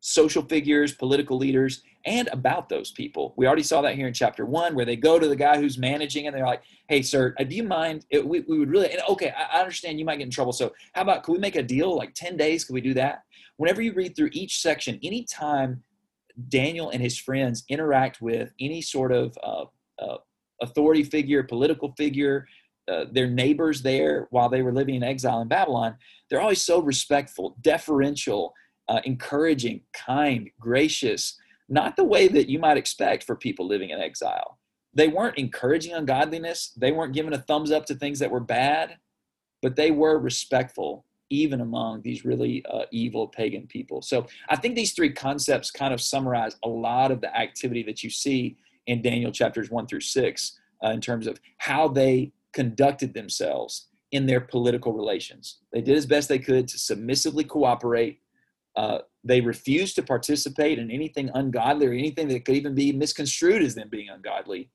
social figures, political leaders, and about those people. We already saw that here in chapter one, where they go to the guy who's managing and they're like, hey, sir, uh, do you mind? It, we, we would really, and okay, I, understand you might get in trouble. So how about, could we make a deal like 10 days? Could we do that? Whenever you read through each section, anytime Daniel and his friends interact with any sort of uh, uh, authority figure, political figure, uh, their neighbors there while they were living in exile in Babylon, they're always so respectful, deferential, uh, encouraging, kind, gracious, not the way that you might expect for people living in exile. They weren't encouraging ungodliness, they weren't giving a thumbs up to things that were bad, but they were respectful even among these really uh, evil pagan people. So I think these three concepts kind of summarize a lot of the activity that you see in Daniel chapters one through six uh, in terms of how they conducted themselves in their political relations. They did as best they could to submissively cooperate. Uh, they refused to participate in anything ungodly or anything that could even be misconstrued as them being ungodly.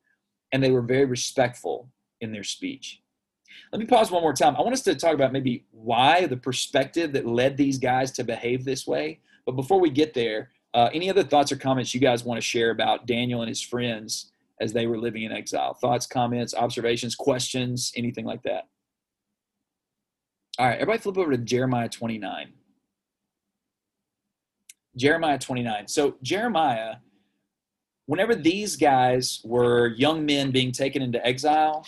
And they were very respectful in their speech. Let me pause one more time. I want us to talk about maybe why the perspective that led these guys to behave this way. But before we get there, uh, any other thoughts or comments you guys want to share about Daniel and his friends as they were living in exile? Thoughts, comments, observations, questions, anything like that? All right, everybody flip over to Jeremiah 29. Jeremiah 29. So, Jeremiah, whenever these guys were young men being taken into exile,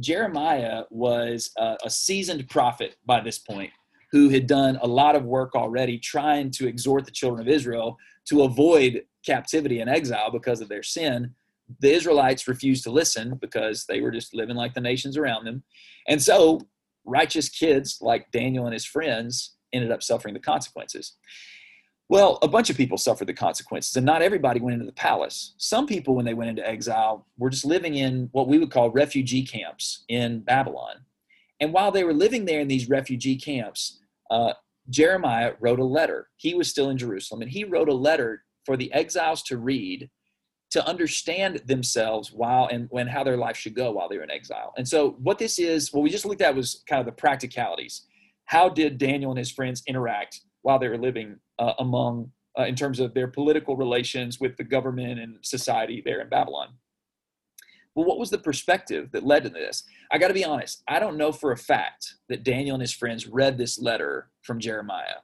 Jeremiah was a, a, seasoned prophet by this point who had done a lot of work already trying to exhort the children of Israel to avoid captivity and exile because of their sin. The Israelites refused to listen because they were just living like the nations around them. And so, righteous kids like Daniel and his friends ended up suffering the consequences. Well, a bunch of people suffered the consequences, and not everybody went into the palace. Some people, when they went into exile, were just living in what we would call refugee camps in Babylon. And while they were living there in these refugee camps, uh, Jeremiah wrote a letter. He was still in Jerusalem, and he wrote a letter for the exiles to read to understand themselves while and when how their life should go while they're in exile. And so, what this is, what we just looked at was kind of the practicalities. How did Daniel and his friends interact while they were living uh, among, uh, in terms of their political relations with the government and society there in Babylon. Well, what was the perspective that led to this? I got to be honest, I don't know for a fact that Daniel and his friends read this letter from Jeremiah.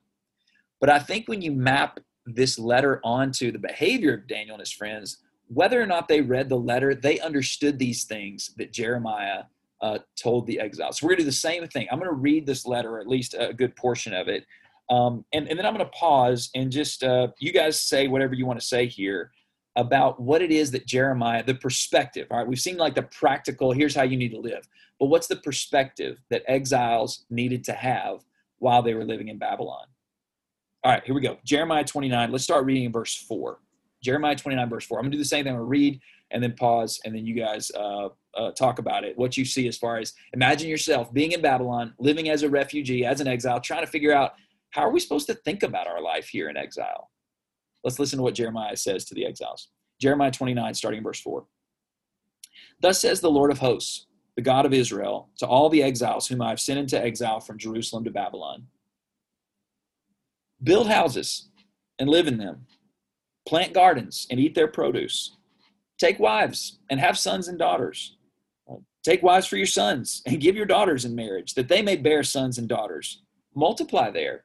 But I think when you map this letter onto the behavior of Daniel and his friends, whether or not they read the letter, they understood these things that Jeremiah uh, told the exiles. So we're going to do the same thing. I'm going to read this letter, or at least a good portion of it, um, and, and then I'm going to pause and just uh, you guys say whatever you want to say here about what it is that Jeremiah, the perspective, all right, we've seen like the practical, here's how you need to live. But what's the perspective that exiles needed to have while they were living in Babylon? All right, here we go. Jeremiah 29. Let's start reading in verse 4. Jeremiah 29, verse 4. I'm going to do the same thing. I'm going to read and then pause, and then you guys uh, uh, talk about it. What you see as far as imagine yourself being in Babylon, living as a refugee, as an exile, trying to figure out how are we supposed to think about our life here in exile? Let's listen to what Jeremiah says to the exiles. Jeremiah 29, starting in verse 4. Thus says the Lord of hosts, the God of Israel, to all the exiles whom I have sent into exile from Jerusalem to Babylon Build houses and live in them, plant gardens and eat their produce, take wives and have sons and daughters. Take wives for your sons and give your daughters in marriage, that they may bear sons and daughters. Multiply there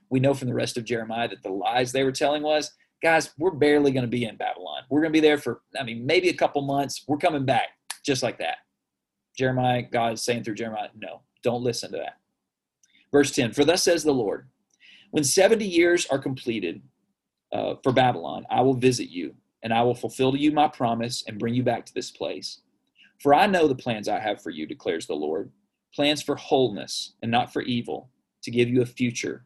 we know from the rest of Jeremiah that the lies they were telling was, guys, we're barely going to be in Babylon. We're going to be there for, I mean, maybe a couple months. We're coming back just like that. Jeremiah, God is saying through Jeremiah, no, don't listen to that. Verse 10 For thus says the Lord, when 70 years are completed uh, for Babylon, I will visit you, and I will fulfill to you my promise and bring you back to this place. For I know the plans I have for you, declares the Lord plans for wholeness and not for evil, to give you a future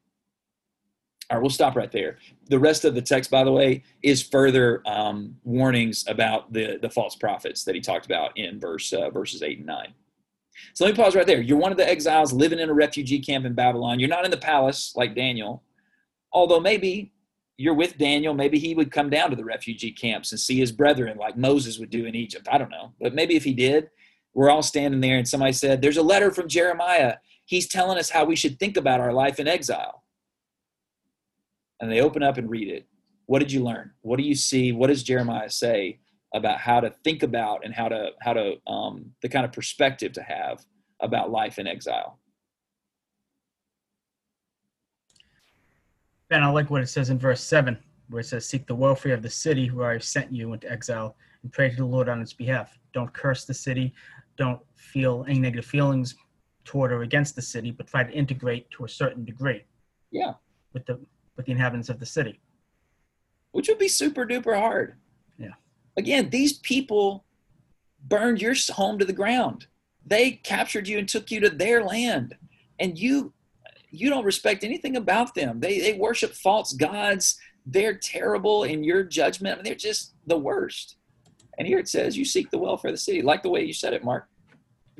All right, we'll stop right there. The rest of the text, by the way, is further um, warnings about the, the false prophets that he talked about in verse uh, verses eight and nine. So let me pause right there. You're one of the exiles living in a refugee camp in Babylon. You're not in the palace like Daniel, although maybe you're with Daniel. Maybe he would come down to the refugee camps and see his brethren like Moses would do in Egypt. I don't know. But maybe if he did, we're all standing there and somebody said, There's a letter from Jeremiah. He's telling us how we should think about our life in exile. And they open up and read it. What did you learn? What do you see? What does Jeremiah say about how to think about and how to how to um, the kind of perspective to have about life in exile? Ben, I like what it says in verse 7, where it says, Seek the welfare of the city where I sent you into exile and pray to the Lord on its behalf. Don't curse the city. Don't feel any negative feelings toward or against the city, but try to integrate to a certain degree. Yeah. With the with the inhabitants of the city. Which would be super duper hard. Yeah. Again, these people burned your home to the ground. They captured you and took you to their land. And you you don't respect anything about them. They they worship false gods. They're terrible in your judgment. I mean, they're just the worst. And here it says you seek the welfare of the city, like the way you said it, Mark.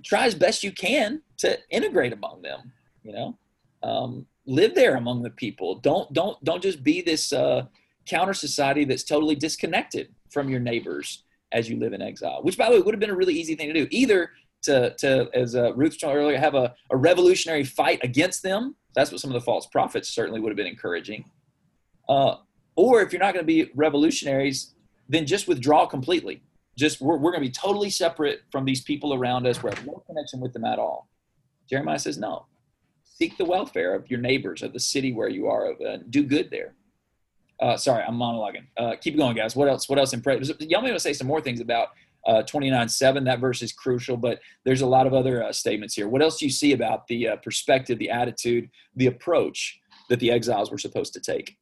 Try as best you can to integrate among them. You know, um, live there among the people. Don't don't don't just be this uh, counter society that's totally disconnected from your neighbors as you live in exile. Which, by the way, would have been a really easy thing to do. Either to to as uh, Ruth told earlier, have a, a revolutionary fight against them. That's what some of the false prophets certainly would have been encouraging. Uh, or if you're not going to be revolutionaries, then just withdraw completely. Just we're, we're going to be totally separate from these people around us. We have no connection with them at all. Jeremiah says no seek the welfare of your neighbors of the city where you are uh, do good there. Uh, sorry i'm monologuing. Uh, keep going guys. What else what else impressed y'all may want to say some more things about uh, 29 7 that verse is crucial but there's a lot of other uh, statements here. What else do you see about the uh, perspective the attitude the approach that the exiles were supposed to take?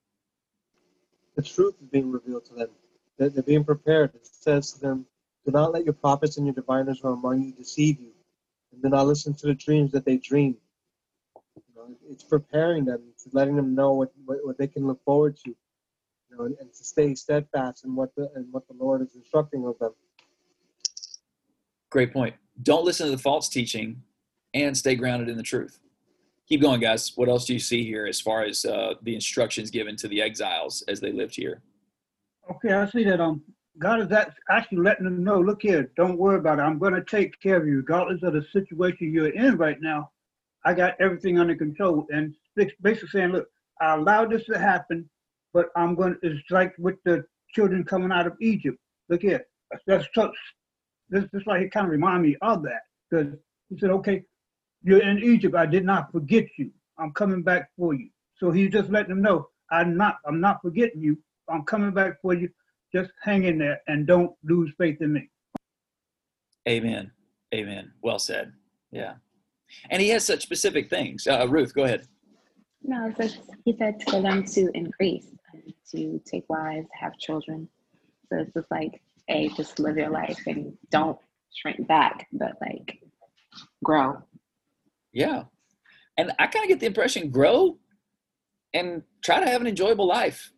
The truth is being revealed to them. They're, they're being prepared. It says to them do not let your prophets and your diviners who are among you deceive you and do not listen to the dreams that they dream it's preparing them, it's letting them know what, what, what they can look forward to, you know, and, and, to stay steadfast in what the and what the Lord is instructing of them. Great point. Don't listen to the false teaching, and stay grounded in the truth. Keep going, guys. What else do you see here as far as uh, the instructions given to the exiles as they lived here? Okay, I see that. Um, God is actually letting them know. Look here, don't worry about it. I'm going to take care of you, regardless of the situation you're in right now. I got everything under control. And basically saying, look, I allowed this to happen, but I'm going to, it's like with the children coming out of Egypt. Look here, that's, that's this, this like it kind of remind me of that. Because he said, okay, you're in Egypt. I did not forget you. I'm coming back for you. So he's just letting them know, I'm not, I'm not forgetting you. I'm coming back for you. Just hang in there and don't lose faith in me. Amen. Amen. Well said. Yeah and he has such specific things. Uh, Ruth, go ahead. No, so he said for them to increase, to take wives, have children. So it's just like, a just live your life and don't shrink back, but like grow. Yeah. And I kind of get the impression grow and try to have an enjoyable life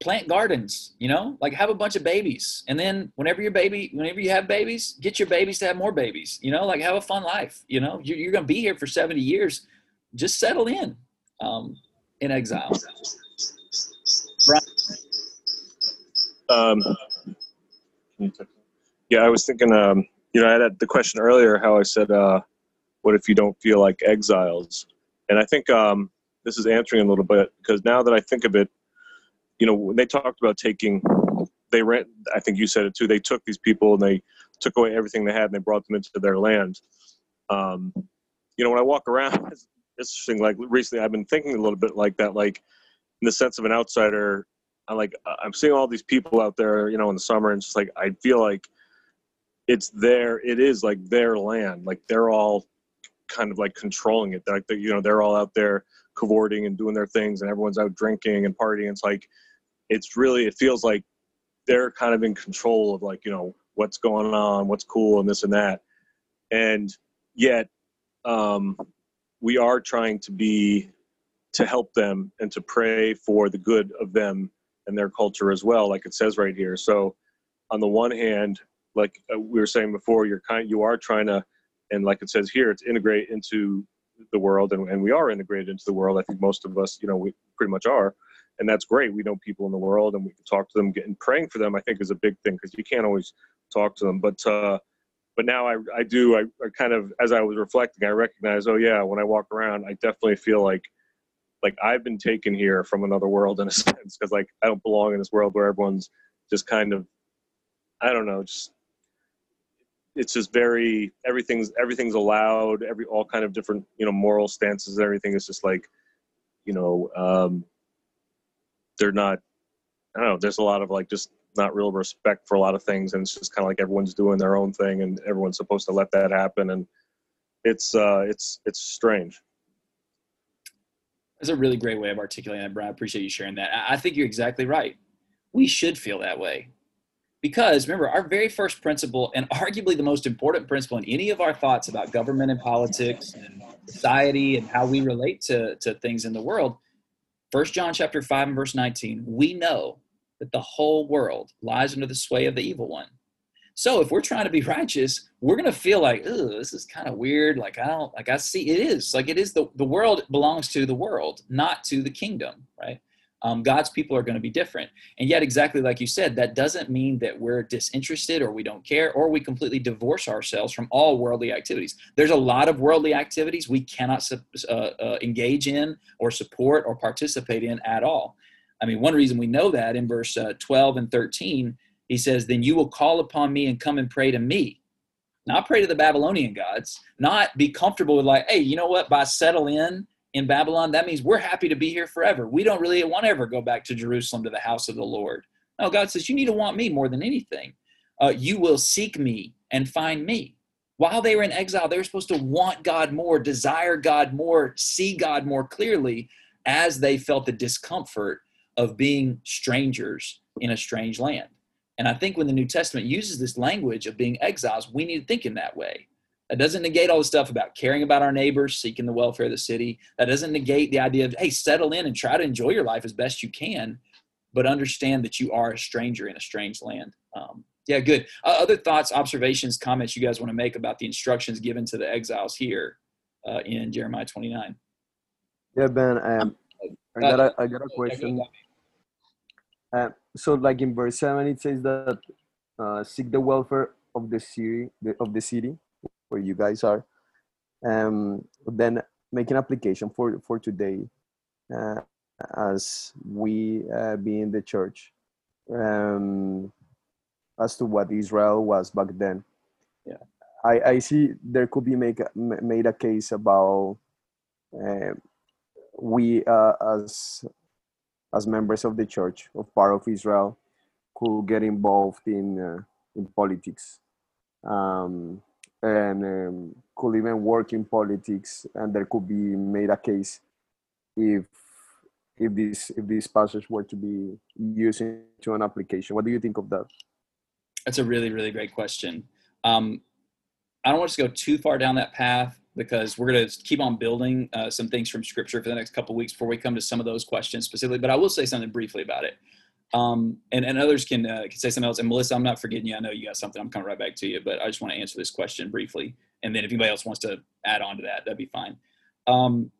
plant gardens you know? Like have a bunch of babies. And then whenever your baby whenever you have babies get your babies to have more babies you know? Like have a fun life you know? You're, you're going to be here for 70 years. Just settle in um, in exile. Um, yeah i was thinking um, you know i had the question earlier how i said uh, what if you don't feel like exiles? And i think um, this is answering a little bit because now that i think of it you know, when they talked about taking, they rent, I think you said it too, they took these people and they took away everything they had and they brought them into their land. Um, you know, when I walk around, it's interesting, like recently I've been thinking a little bit like that, like in the sense of an outsider, I'm like, I'm seeing all these people out there, you know, in the summer and just like, I feel like it's their, it is like their land. Like they're all kind of like controlling it. Like, you know, they're all out there cavorting and doing their things, and everyone's out drinking and partying. It's like, it's really, it feels like they're kind of in control of like, you know, what's going on, what's cool, and this and that. And yet, um, we are trying to be to help them and to pray for the good of them and their culture as well, like it says right here. So, on the one hand, like uh, we were saying before, you're kind, you are trying to, and like it says here, it's integrate into the world, and, and we are integrated into the world. I think most of us, you know, we pretty much are, and that's great. We know people in the world, and we can talk to them. And praying for them, I think, is a big thing because you can't always talk to them. But uh, but now I I do. I, I kind of as I was reflecting, I recognize, oh yeah, when I walk around, I definitely feel like like I've been taken here from another world in a sense because like I don't belong in this world where everyone's just kind of I don't know, just it's just very everything's everything's allowed, every all kind of different you know moral stances. and Everything is just like you know um, they're not. I don't know. There's a lot of like just not real respect for a lot of things, and it's just kind of like everyone's doing their own thing, and everyone's supposed to let that happen, and it's uh, it's it's strange. That's a really great way of articulating that. I appreciate you sharing that. I think you're exactly right. We should feel that way. Because remember, our very first principle, and arguably the most important principle in any of our thoughts about government and politics and society and how we relate to, to things in the world, First John chapter 5 and verse 19, we know that the whole world lies under the sway of the evil one. So if we're trying to be righteous, we're gonna feel like, oh, this is kind of weird. Like I don't like I see it is like it is the the world belongs to the world, not to the kingdom, right? Um, God's people are going to be different. And yet, exactly like you said, that doesn't mean that we're disinterested or we don't care or we completely divorce ourselves from all worldly activities. There's a lot of worldly activities we cannot uh, uh, engage in or support or participate in at all. I mean, one reason we know that in verse uh, 12 and 13 he says, Then you will call upon me and come and pray to me. Not pray to the Babylonian gods, not be comfortable with, like, hey, you know what? By settle in in Babylon, that means we're happy to be here forever. We don't really want to ever go back to Jerusalem to the house of the Lord. No, God says, You need to want me more than anything. Uh, you will seek me and find me. While they were in exile, they were supposed to want God more, desire God more, see God more clearly as they felt the discomfort of being strangers in a strange land. And I think when the New Testament uses this language of being exiles, we need to think in that way. That doesn't negate all the stuff about caring about our neighbors, seeking the welfare of the city. That doesn't negate the idea of, hey, settle in and try to enjoy your life as best you can, but understand that you are a stranger in a strange land. Um, yeah, good. Uh, other thoughts, observations, comments you guys want to make about the instructions given to the exiles here uh, in Jeremiah 29? Yeah, Ben, um, I got a, I got a question. Uh, so like in verse 7 it says that uh, seek the welfare of the city the, of the city where you guys are um, then make an application for for today uh, as we uh, be in the church um, as to what israel was back then. Yeah. I i see there could be make made a case about uh, we uh, as as members of the church of part of Israel could get involved in uh, in politics. Um, and um, could even work in politics and there could be made a case if if this if this passage were to be used into an application what do you think of that that's a really really great question um, i don't want to go too far down that path because we're going to keep on building uh, some things from scripture for the next couple weeks before we come to some of those questions specifically. But I will say something briefly about it. Um, and, and others can, uh, can say something else. And Melissa, I'm not forgetting you. I know you got something. I'm coming right back to you, but I just want to answer this question briefly. And then if anybody else wants to add on to that, that'd be fine. Um,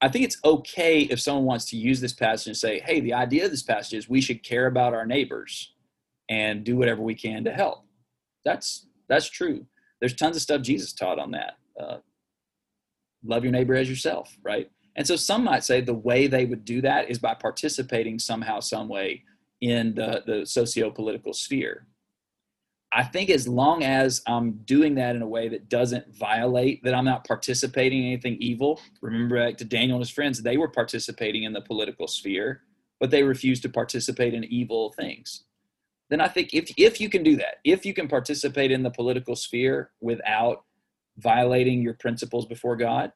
I think it's okay if someone wants to use this passage and say, hey, the idea of this passage is we should care about our neighbors and do whatever we can to help. That's that's true. There's tons of stuff Jesus taught on that. Uh, love your neighbor as yourself, right? And so some might say the way they would do that is by participating somehow, some way in the, the socio-political sphere. I think as long as I'm doing that in a way that doesn't violate, that I'm not participating in anything evil. Remember back to Daniel and his friends, they were participating in the political sphere, but they refused to participate in evil things. Then I think if, if you can do that, if you can participate in the political sphere without violating your principles before God,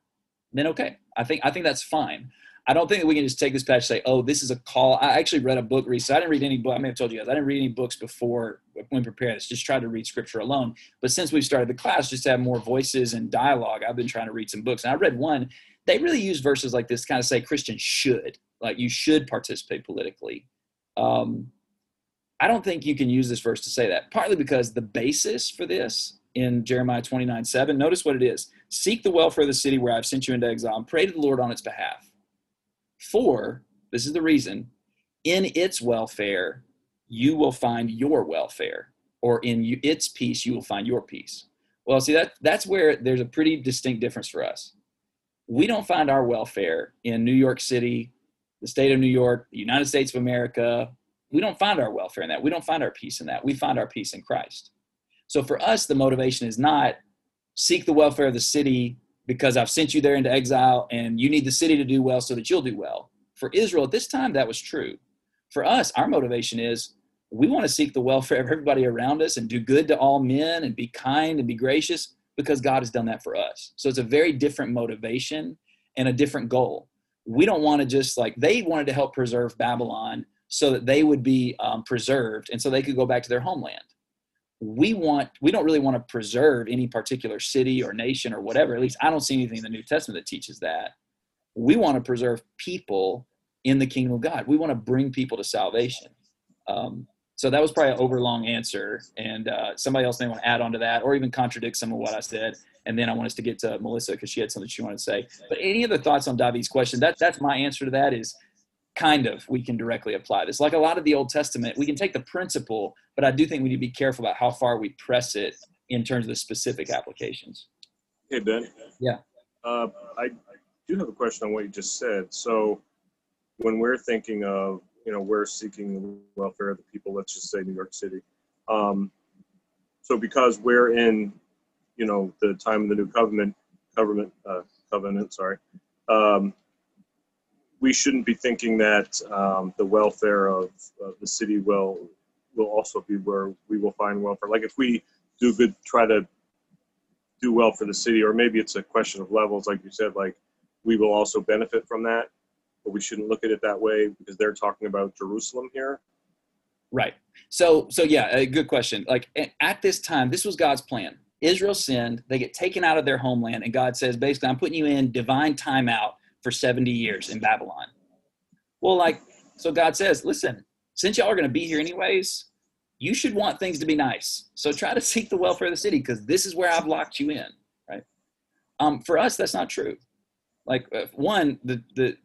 then okay. I think I think that's fine. I don't think that we can just take this passage and say, "Oh, this is a call." I actually read a book recently. I didn't read any book. I may have told you guys I didn't read any books before when preparing this. Just tried to read scripture alone. But since we've started the class, just to have more voices and dialogue, I've been trying to read some books. And I read one. They really use verses like this, to kind of say Christians should, like you should participate politically. Um, I don't think you can use this verse to say that. Partly because the basis for this in Jeremiah 29 7, notice what it is Seek the welfare of the city where I've sent you into exile and pray to the Lord on its behalf. For, this is the reason, in its welfare, you will find your welfare, or in its peace, you will find your peace. Well, see, that, that's where there's a pretty distinct difference for us. We don't find our welfare in New York City, the state of New York, the United States of America. We don't find our welfare in that. We don't find our peace in that. We find our peace in Christ. So for us, the motivation is not seek the welfare of the city because I've sent you there into exile and you need the city to do well so that you'll do well. For Israel at this time, that was true. For us, our motivation is we want to seek the welfare of everybody around us and do good to all men and be kind and be gracious because God has done that for us. So it's a very different motivation and a different goal. We don't want to just like they wanted to help preserve Babylon so that they would be um, preserved and so they could go back to their homeland we want we don't really want to preserve any particular city or nation or whatever at least i don't see anything in the new testament that teaches that. We want to preserve people in the kingdom of god. We want to bring people to salvation. Um, so that was probably an overlong answer and uh, somebody else may want to add on to that or even contradict some of what i said and then i want us to get to melissa because she had something she wanted to say. But any other thoughts on david's question? That, that's my answer to that is kind of we can directly apply this. Like a lot of the Old Testament, we can take the principle, but I do think we need to be careful about how far we press it in terms of the specific applications. Hey, Ben. Yeah. Uh, I do have a question on what you just said. So when we're thinking of, you know, we're seeking the welfare of the people, let's just say New York City. Um, so because we're in, you know, the time of the new covenant, government, uh, covenant, sorry, um, we shouldn't be thinking that um, the welfare of, the city will will also be where we will find welfare. Like if we do good, try to do well for the city, or maybe it's a question of levels, like you said, like we will also benefit from that, but we shouldn't look at it that way because they're talking about Jerusalem here. Right. So so yeah, a good question. Like at this time, this was God's plan. Israel sinned, they get taken out of their homeland, and God says, basically, I'm putting you in divine timeout for 70 years in Babylon. Well, like, so God says, listen, since y'all are going to be here anyways, you should want things to be nice. So try to seek the welfare of the city because this is where I've locked you in, right? Um, for us, that's not true. Like, uh, one, the, the,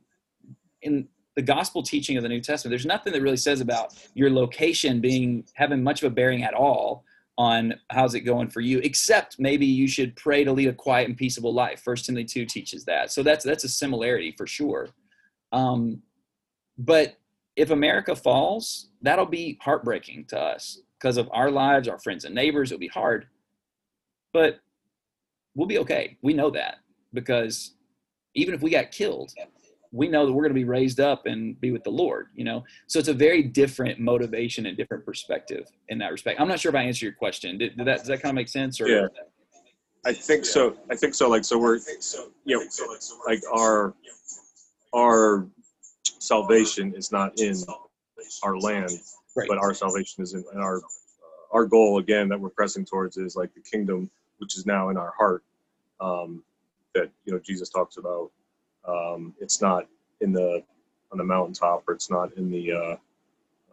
in the gospel teaching of the New Testament, there's nothing that really says about your location being having much of a bearing at all on how's it going for you except maybe you should pray to lead a quiet and peaceable life. First timothy 2 teaches that. So that's that's a similarity for sure. Um, but if america falls that'll be heartbreaking to us because of our lives our friends and neighbors. It'll be hard but we'll be okay. We know that because even if we got killed we know that we're going to be raised up and be with the Lord, you know? So it's a very different motivation and different perspective in that respect. I'm not sure if I answered your question. Did, did that, does that kind of make sense? Or yeah. I think so. I think so. Like, so we're, you know, like our, our salvation is not in our land, right. but our salvation is in, in our, our goal again that we're pressing towards is like the kingdom, which is now in our heart. Um, that, you know, Jesus talks about um, it's not in the on the mountaintop, or it's not in the uh,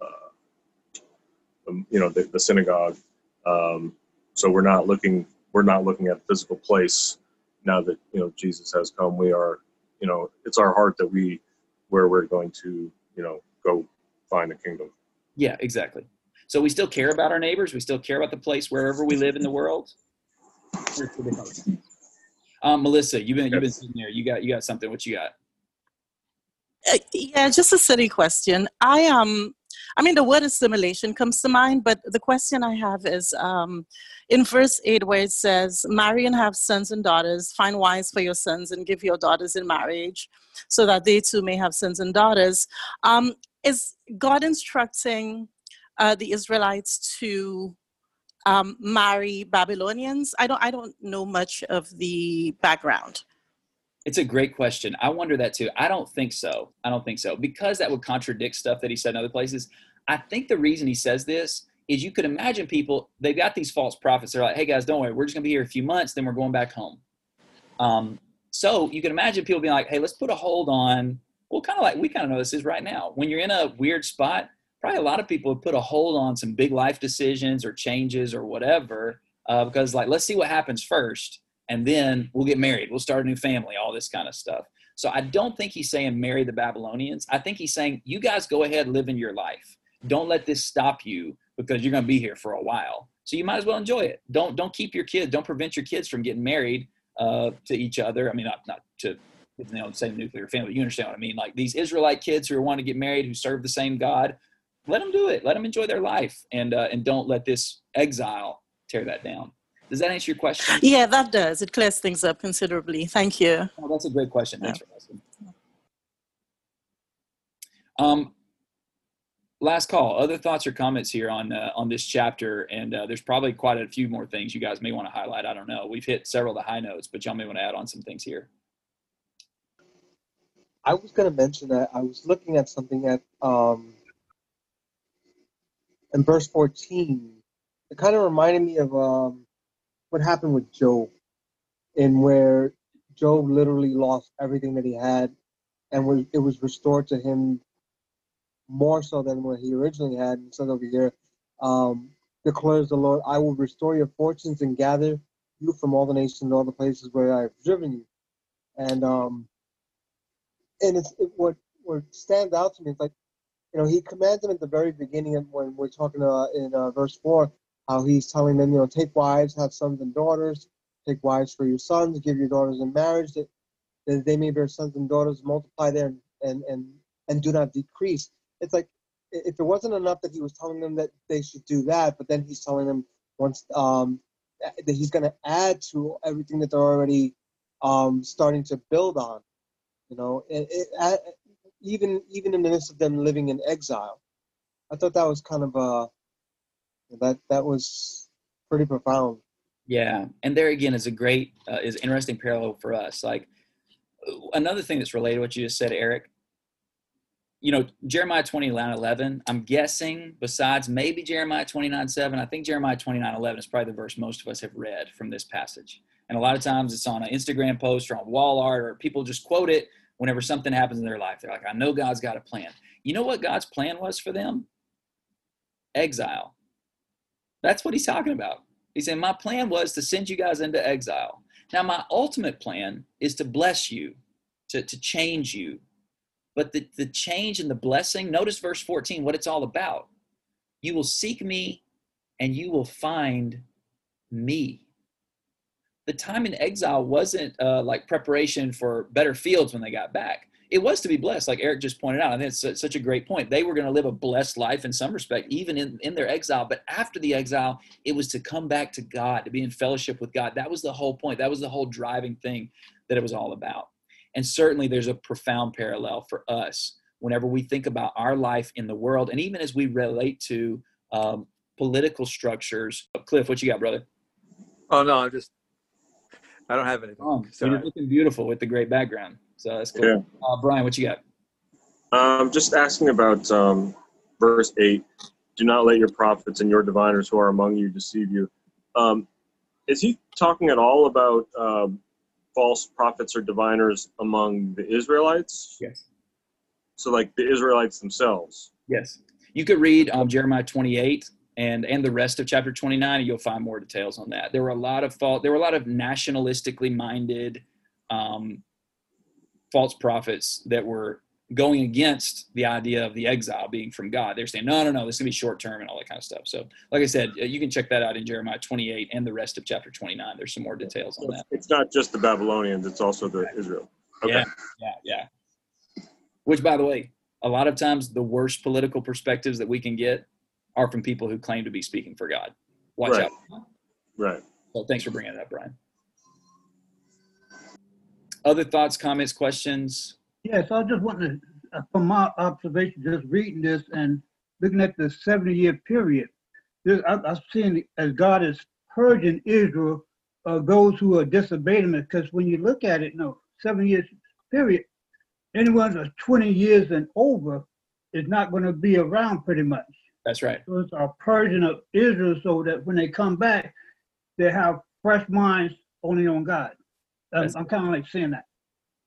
uh, um, you know the, the synagogue. Um, so we're not looking we're not looking at a physical place now that you know Jesus has come. We are you know it's our heart that we where we're going to you know go find the kingdom. Yeah, exactly. So we still care about our neighbors. We still care about the place wherever we live in the world. Um, Melissa, you've been you've been sitting there. You got you got something. What you got? Uh, yeah, just a silly question. I um, I mean, the word assimilation comes to mind, but the question I have is um, in verse eight, where it says, "Marry and have sons and daughters. Find wives for your sons and give your daughters in marriage, so that they too may have sons and daughters." Um, is God instructing uh, the Israelites to um, marry Babylonians? I don't. I don't know much of the background. It's a great question. I wonder that too. I don't think so. I don't think so because that would contradict stuff that he said in other places. I think the reason he says this is you could imagine people they've got these false prophets. They're like, "Hey guys, don't worry, we're just gonna be here a few months, then we're going back home." Um, so you can imagine people being like, "Hey, let's put a hold on." Well, kind of like we kind of know this is right now. When you're in a weird spot, probably a lot of people have put a hold on some big life decisions or changes or whatever uh, because like let's see what happens first and then we'll get married. We'll start a new family all this kind of stuff. So i don't think he's saying marry the babylonians. I think he's saying you guys go ahead live in your life. Don't let this stop you because you're going to be here for a while. So you might as well enjoy it. Don't don't keep your kids don't prevent your kids from getting married uh, to each other. I mean not, not to the same nuclear family you understand what i mean. Like these israelite kids who want to get married who serve the same god let them do it let them enjoy their life and uh, and don't let this exile tear that down does that answer your question? Yeah, that does. It clears things up considerably. Thank you. Oh, that's a great question. Thanks for asking. Um, last call. Other thoughts or comments here on uh, on this chapter? And uh, there's probably quite a few more things you guys may want to highlight. I don't know. We've hit several of the high notes, but y'all may want to add on some things here. I was going to mention that I was looking at something at um, in verse 14. It kind of reminded me of um, what happened with Job, and where Job literally lost everything that he had, and was, it was restored to him more so than what he originally had. And so over here, um, declares the Lord, I will restore your fortunes and gather you from all the nations and all the places where I have driven you. And um, and it's it, what what stands out to me is like, you know, he commands them at the very beginning when we're talking uh, in uh, verse four how he's telling them, you know, take wives, have sons and daughters, take wives for your sons, give your daughters in marriage, that, that they may bear sons and daughters, multiply there and, and, and, and do not decrease. It's like if it wasn't enough that he was telling them that they should do that, but then he's telling them once um, that he's going to add to everything that they're already um, starting to build on. You know, it, it, even even in the midst of them living in exile, I thought that was kind of a that that was pretty profound. Yeah, and there again is a great uh, is interesting parallel for us. Like another thing that's related to what you just said, Eric. You know, Jeremiah 29 11, I'm guessing, besides maybe Jeremiah 29 7, I think Jeremiah 29 11 is probably the verse most of us have read from this passage. And a lot of times it's on an Instagram post or on wall art, or people just quote it whenever something happens in their life. They're like, I know God's got a plan. You know what God's plan was for them? Exile. That's what he's talking about. He said, My plan was to send you guys into exile. Now, my ultimate plan is to bless you, to, to change you. But the, the change and the blessing, notice verse 14, what it's all about. You will seek me and you will find me. The time in exile wasn't uh, like preparation for better fields when they got back it was to be blessed, like Eric just pointed out. I think it's such a great point. They were going to live a blessed life in some respect, even in, in their exile. But after the exile, it was to come back to God, to be in fellowship with God. That was the whole point. That was the whole driving thing that it was all about. And certainly there's a profound parallel for us whenever we think about our life in the world, and even as we relate to um, political structures. Cliff, what you got, brother? Oh, no, I'm just, I don't have anything. Oh, you're looking beautiful with the great background. So that's cool. Yeah. Uh, Brian, what you got? Um, just asking about um, verse 8 do not let your prophets and your diviners who are among you deceive you. Um, is he talking at all about um, false prophets or diviners among the Israelites? Yes. So, like the Israelites themselves? Yes. You could read um, Jeremiah 28 and and the rest of chapter 29 and you'll find more details on that there were a lot of fault there were a lot of nationalistically minded um, false prophets that were going against the idea of the exile being from God. They're saying, no, no, no, this is going to be short term and all that kind of stuff. So, like I said, you can check that out in Jeremiah 28 and the rest of chapter 29. There's some more details on that. It's not just the Babylonians, it's also the Israel. Okay. Yeah, yeah, yeah. Which, by the way, a lot of times the worst political perspectives that we can get are from people who claim to be speaking for God. Watch right. out. Right. So, thanks for bringing it up, Brian. Other thoughts, comments, questions? Yes, I just want to, uh, from my observation, just reading this and looking at the 70 year period, this, I, I'm seeing it as God is purging Israel of those who are disobeying Him. Because when you look at it, no, seven years period, anyone that's 20 years and over is not going to be around pretty much. That's right. So it's a purging of Israel so that when they come back, they have fresh minds only on God. Um, That's- I'm kind of like saying that.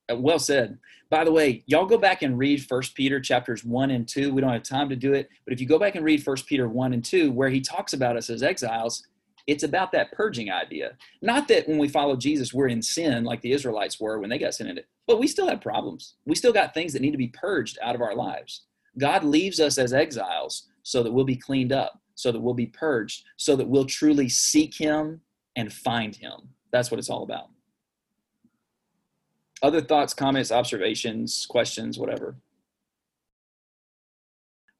Uh, well said. By the way, y'all go back and read First Peter chapters one and two. We don't have time to do it, but if you go back and read First Peter one and two, where he talks about us as exiles, it's about that purging idea. Not that when we follow Jesus, we're in sin like the Israelites were when they got sin in it, but we still have problems. We still got things that need to be purged out of our lives. God leaves us as exiles so that we'll be cleaned up, so that we'll be purged, so that we'll truly seek Him and find Him. That's what it's all about. Other thoughts, comments, observations, questions, whatever.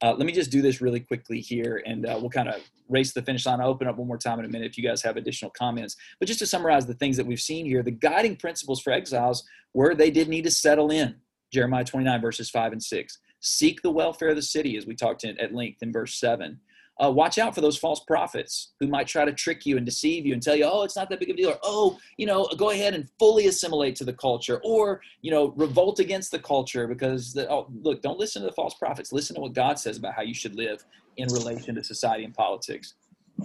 Uh, let me just do this really quickly here, and uh, we'll kind of race the finish line. I'll open up one more time in a minute if you guys have additional comments. But just to summarize the things that we've seen here, the guiding principles for exiles were they did need to settle in. Jeremiah 29, verses 5 and 6. Seek the welfare of the city, as we talked in, at length in verse 7. Uh, watch out for those false prophets who might try to trick you and deceive you and tell you, oh, it's not that big of a deal, or oh, you know, go ahead and fully assimilate to the culture, or you know, revolt against the culture because the, oh, look, don't listen to the false prophets. Listen to what God says about how you should live in relation to society and politics.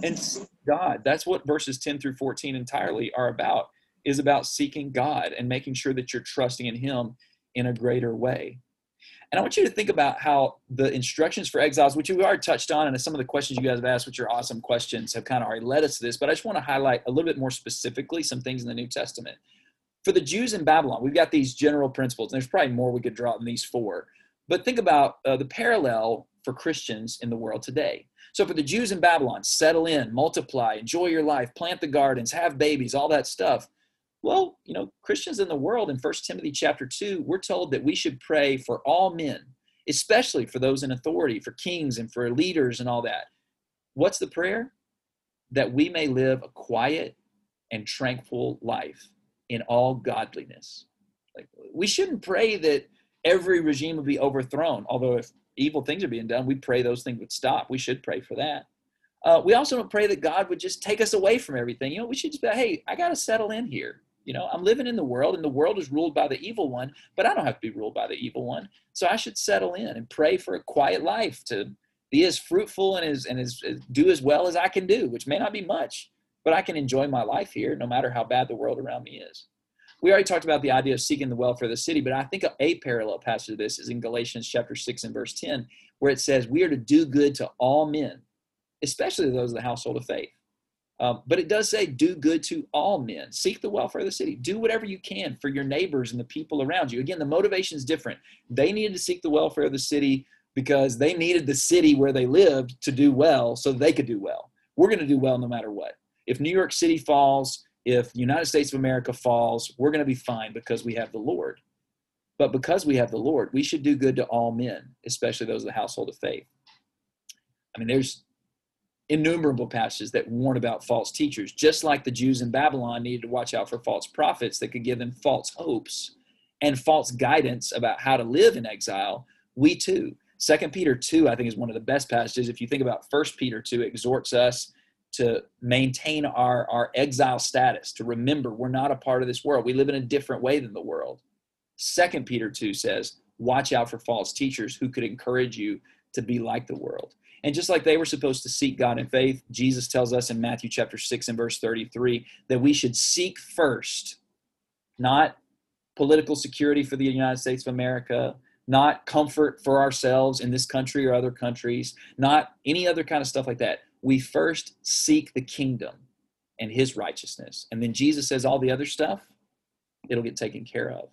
And God, that's what verses 10 through 14 entirely are about, is about seeking God and making sure that you're trusting in Him in a greater way. And I want you to think about how the instructions for exiles, which we already touched on, and some of the questions you guys have asked, which are awesome questions, have kind of already led us to this. But I just want to highlight a little bit more specifically some things in the New Testament. For the Jews in Babylon, we've got these general principles, and there's probably more we could draw than these four. But think about uh, the parallel for Christians in the world today. So for the Jews in Babylon, settle in, multiply, enjoy your life, plant the gardens, have babies, all that stuff. Well, you know, Christians in the world in 1 Timothy chapter 2, we're told that we should pray for all men, especially for those in authority, for kings and for leaders and all that. What's the prayer? That we may live a quiet and tranquil life in all godliness. Like we shouldn't pray that every regime would be overthrown, although if evil things are being done, we pray those things would stop. We should pray for that. Uh, we also don't pray that God would just take us away from everything. You know, we should just be, like, hey, I got to settle in here. You know, I'm living in the world and the world is ruled by the evil one, but I don't have to be ruled by the evil one. So I should settle in and pray for a quiet life to be as fruitful and as and as, as do as well as I can do, which may not be much, but I can enjoy my life here no matter how bad the world around me is. We already talked about the idea of seeking the welfare of the city, but I think a parallel passage to this is in Galatians chapter 6 and verse 10, where it says, We are to do good to all men, especially those of the household of faith. Um, but it does say, do good to all men. Seek the welfare of the city. Do whatever you can for your neighbors and the people around you. Again, the motivation is different. They needed to seek the welfare of the city because they needed the city where they lived to do well so they could do well. We're going to do well no matter what. If New York City falls, if the United States of America falls, we're going to be fine because we have the Lord. But because we have the Lord, we should do good to all men, especially those of the household of faith. I mean, there's innumerable passages that warn about false teachers, just like the Jews in Babylon needed to watch out for false prophets that could give them false hopes and false guidance about how to live in exile. We too. Second Peter 2, I think, is one of the best passages. If you think about First Peter 2, it exhorts us to maintain our, our exile status, to remember we're not a part of this world. We live in a different way than the world. Second Peter 2 says, watch out for false teachers who could encourage you to be like the world. And just like they were supposed to seek God in faith, Jesus tells us in Matthew chapter 6 and verse 33 that we should seek first, not political security for the United States of America, not comfort for ourselves in this country or other countries, not any other kind of stuff like that. We first seek the kingdom and his righteousness. And then Jesus says all the other stuff, it'll get taken care of.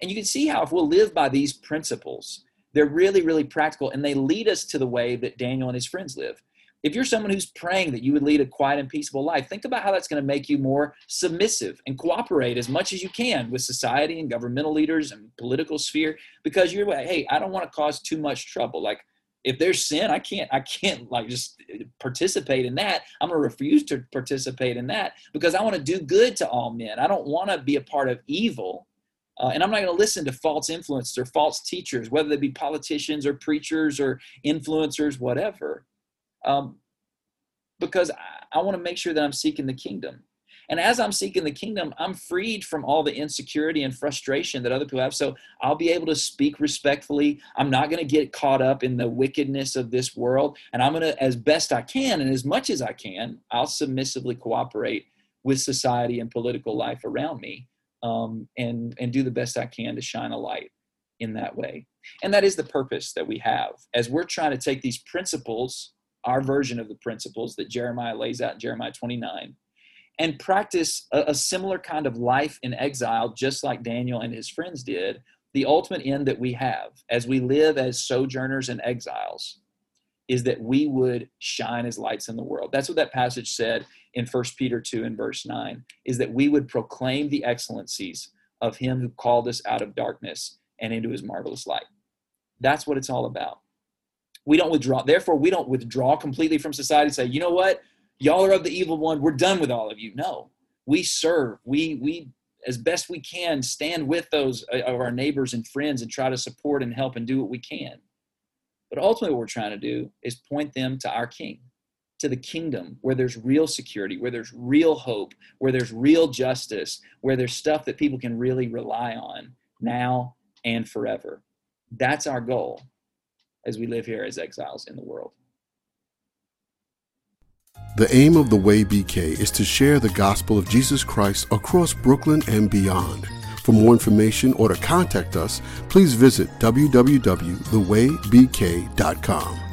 And you can see how if we'll live by these principles, they're really, really practical and they lead us to the way that Daniel and his friends live. If you're someone who's praying that you would lead a quiet and peaceable life, think about how that's going to make you more submissive and cooperate as much as you can with society and governmental leaders and political sphere because you're like, hey, I don't want to cause too much trouble. Like if there's sin, I can't, I can't like just participate in that. I'm going to refuse to participate in that because I want to do good to all men. I don't want to be a part of evil. Uh, and I'm not going to listen to false influencers or false teachers, whether they be politicians or preachers or influencers, whatever. Um, because I, I want to make sure that I'm seeking the kingdom. And as I'm seeking the kingdom, I'm freed from all the insecurity and frustration that other people have. So I'll be able to speak respectfully. I'm not going to get caught up in the wickedness of this world. And I'm going to, as best I can and as much as I can, I'll submissively cooperate with society and political life around me um, and, and do the best I can to shine a light in that way. And that is the purpose that we have. As we're trying to take these principles, our version of the principles that Jeremiah lays out in Jeremiah 29, and practice a, a, similar kind of life in exile, just like Daniel and his friends did, the ultimate end that we have as we live as sojourners and exiles is that we would shine as lights in the world. That's what that passage said in 1 Peter 2 and verse 9, is that we would proclaim the excellencies of him who called us out of darkness and into his marvelous light. That's what it's all about. We don't withdraw, therefore, we don't withdraw completely from society and say, you know what? y'all are of the evil one we're done with all of you no we serve we we as best we can stand with those uh, of our neighbors and friends and try to support and help and do what we can but ultimately what we're trying to do is point them to our king to the kingdom where there's real security where there's real hope where there's real justice where there's stuff that people can really rely on now and forever that's our goal as we live here as exiles in the world the aim of the Way BK is to share the gospel of Jesus Christ across Brooklyn and beyond. For more information or to contact us, please visit www.thewaybk.com.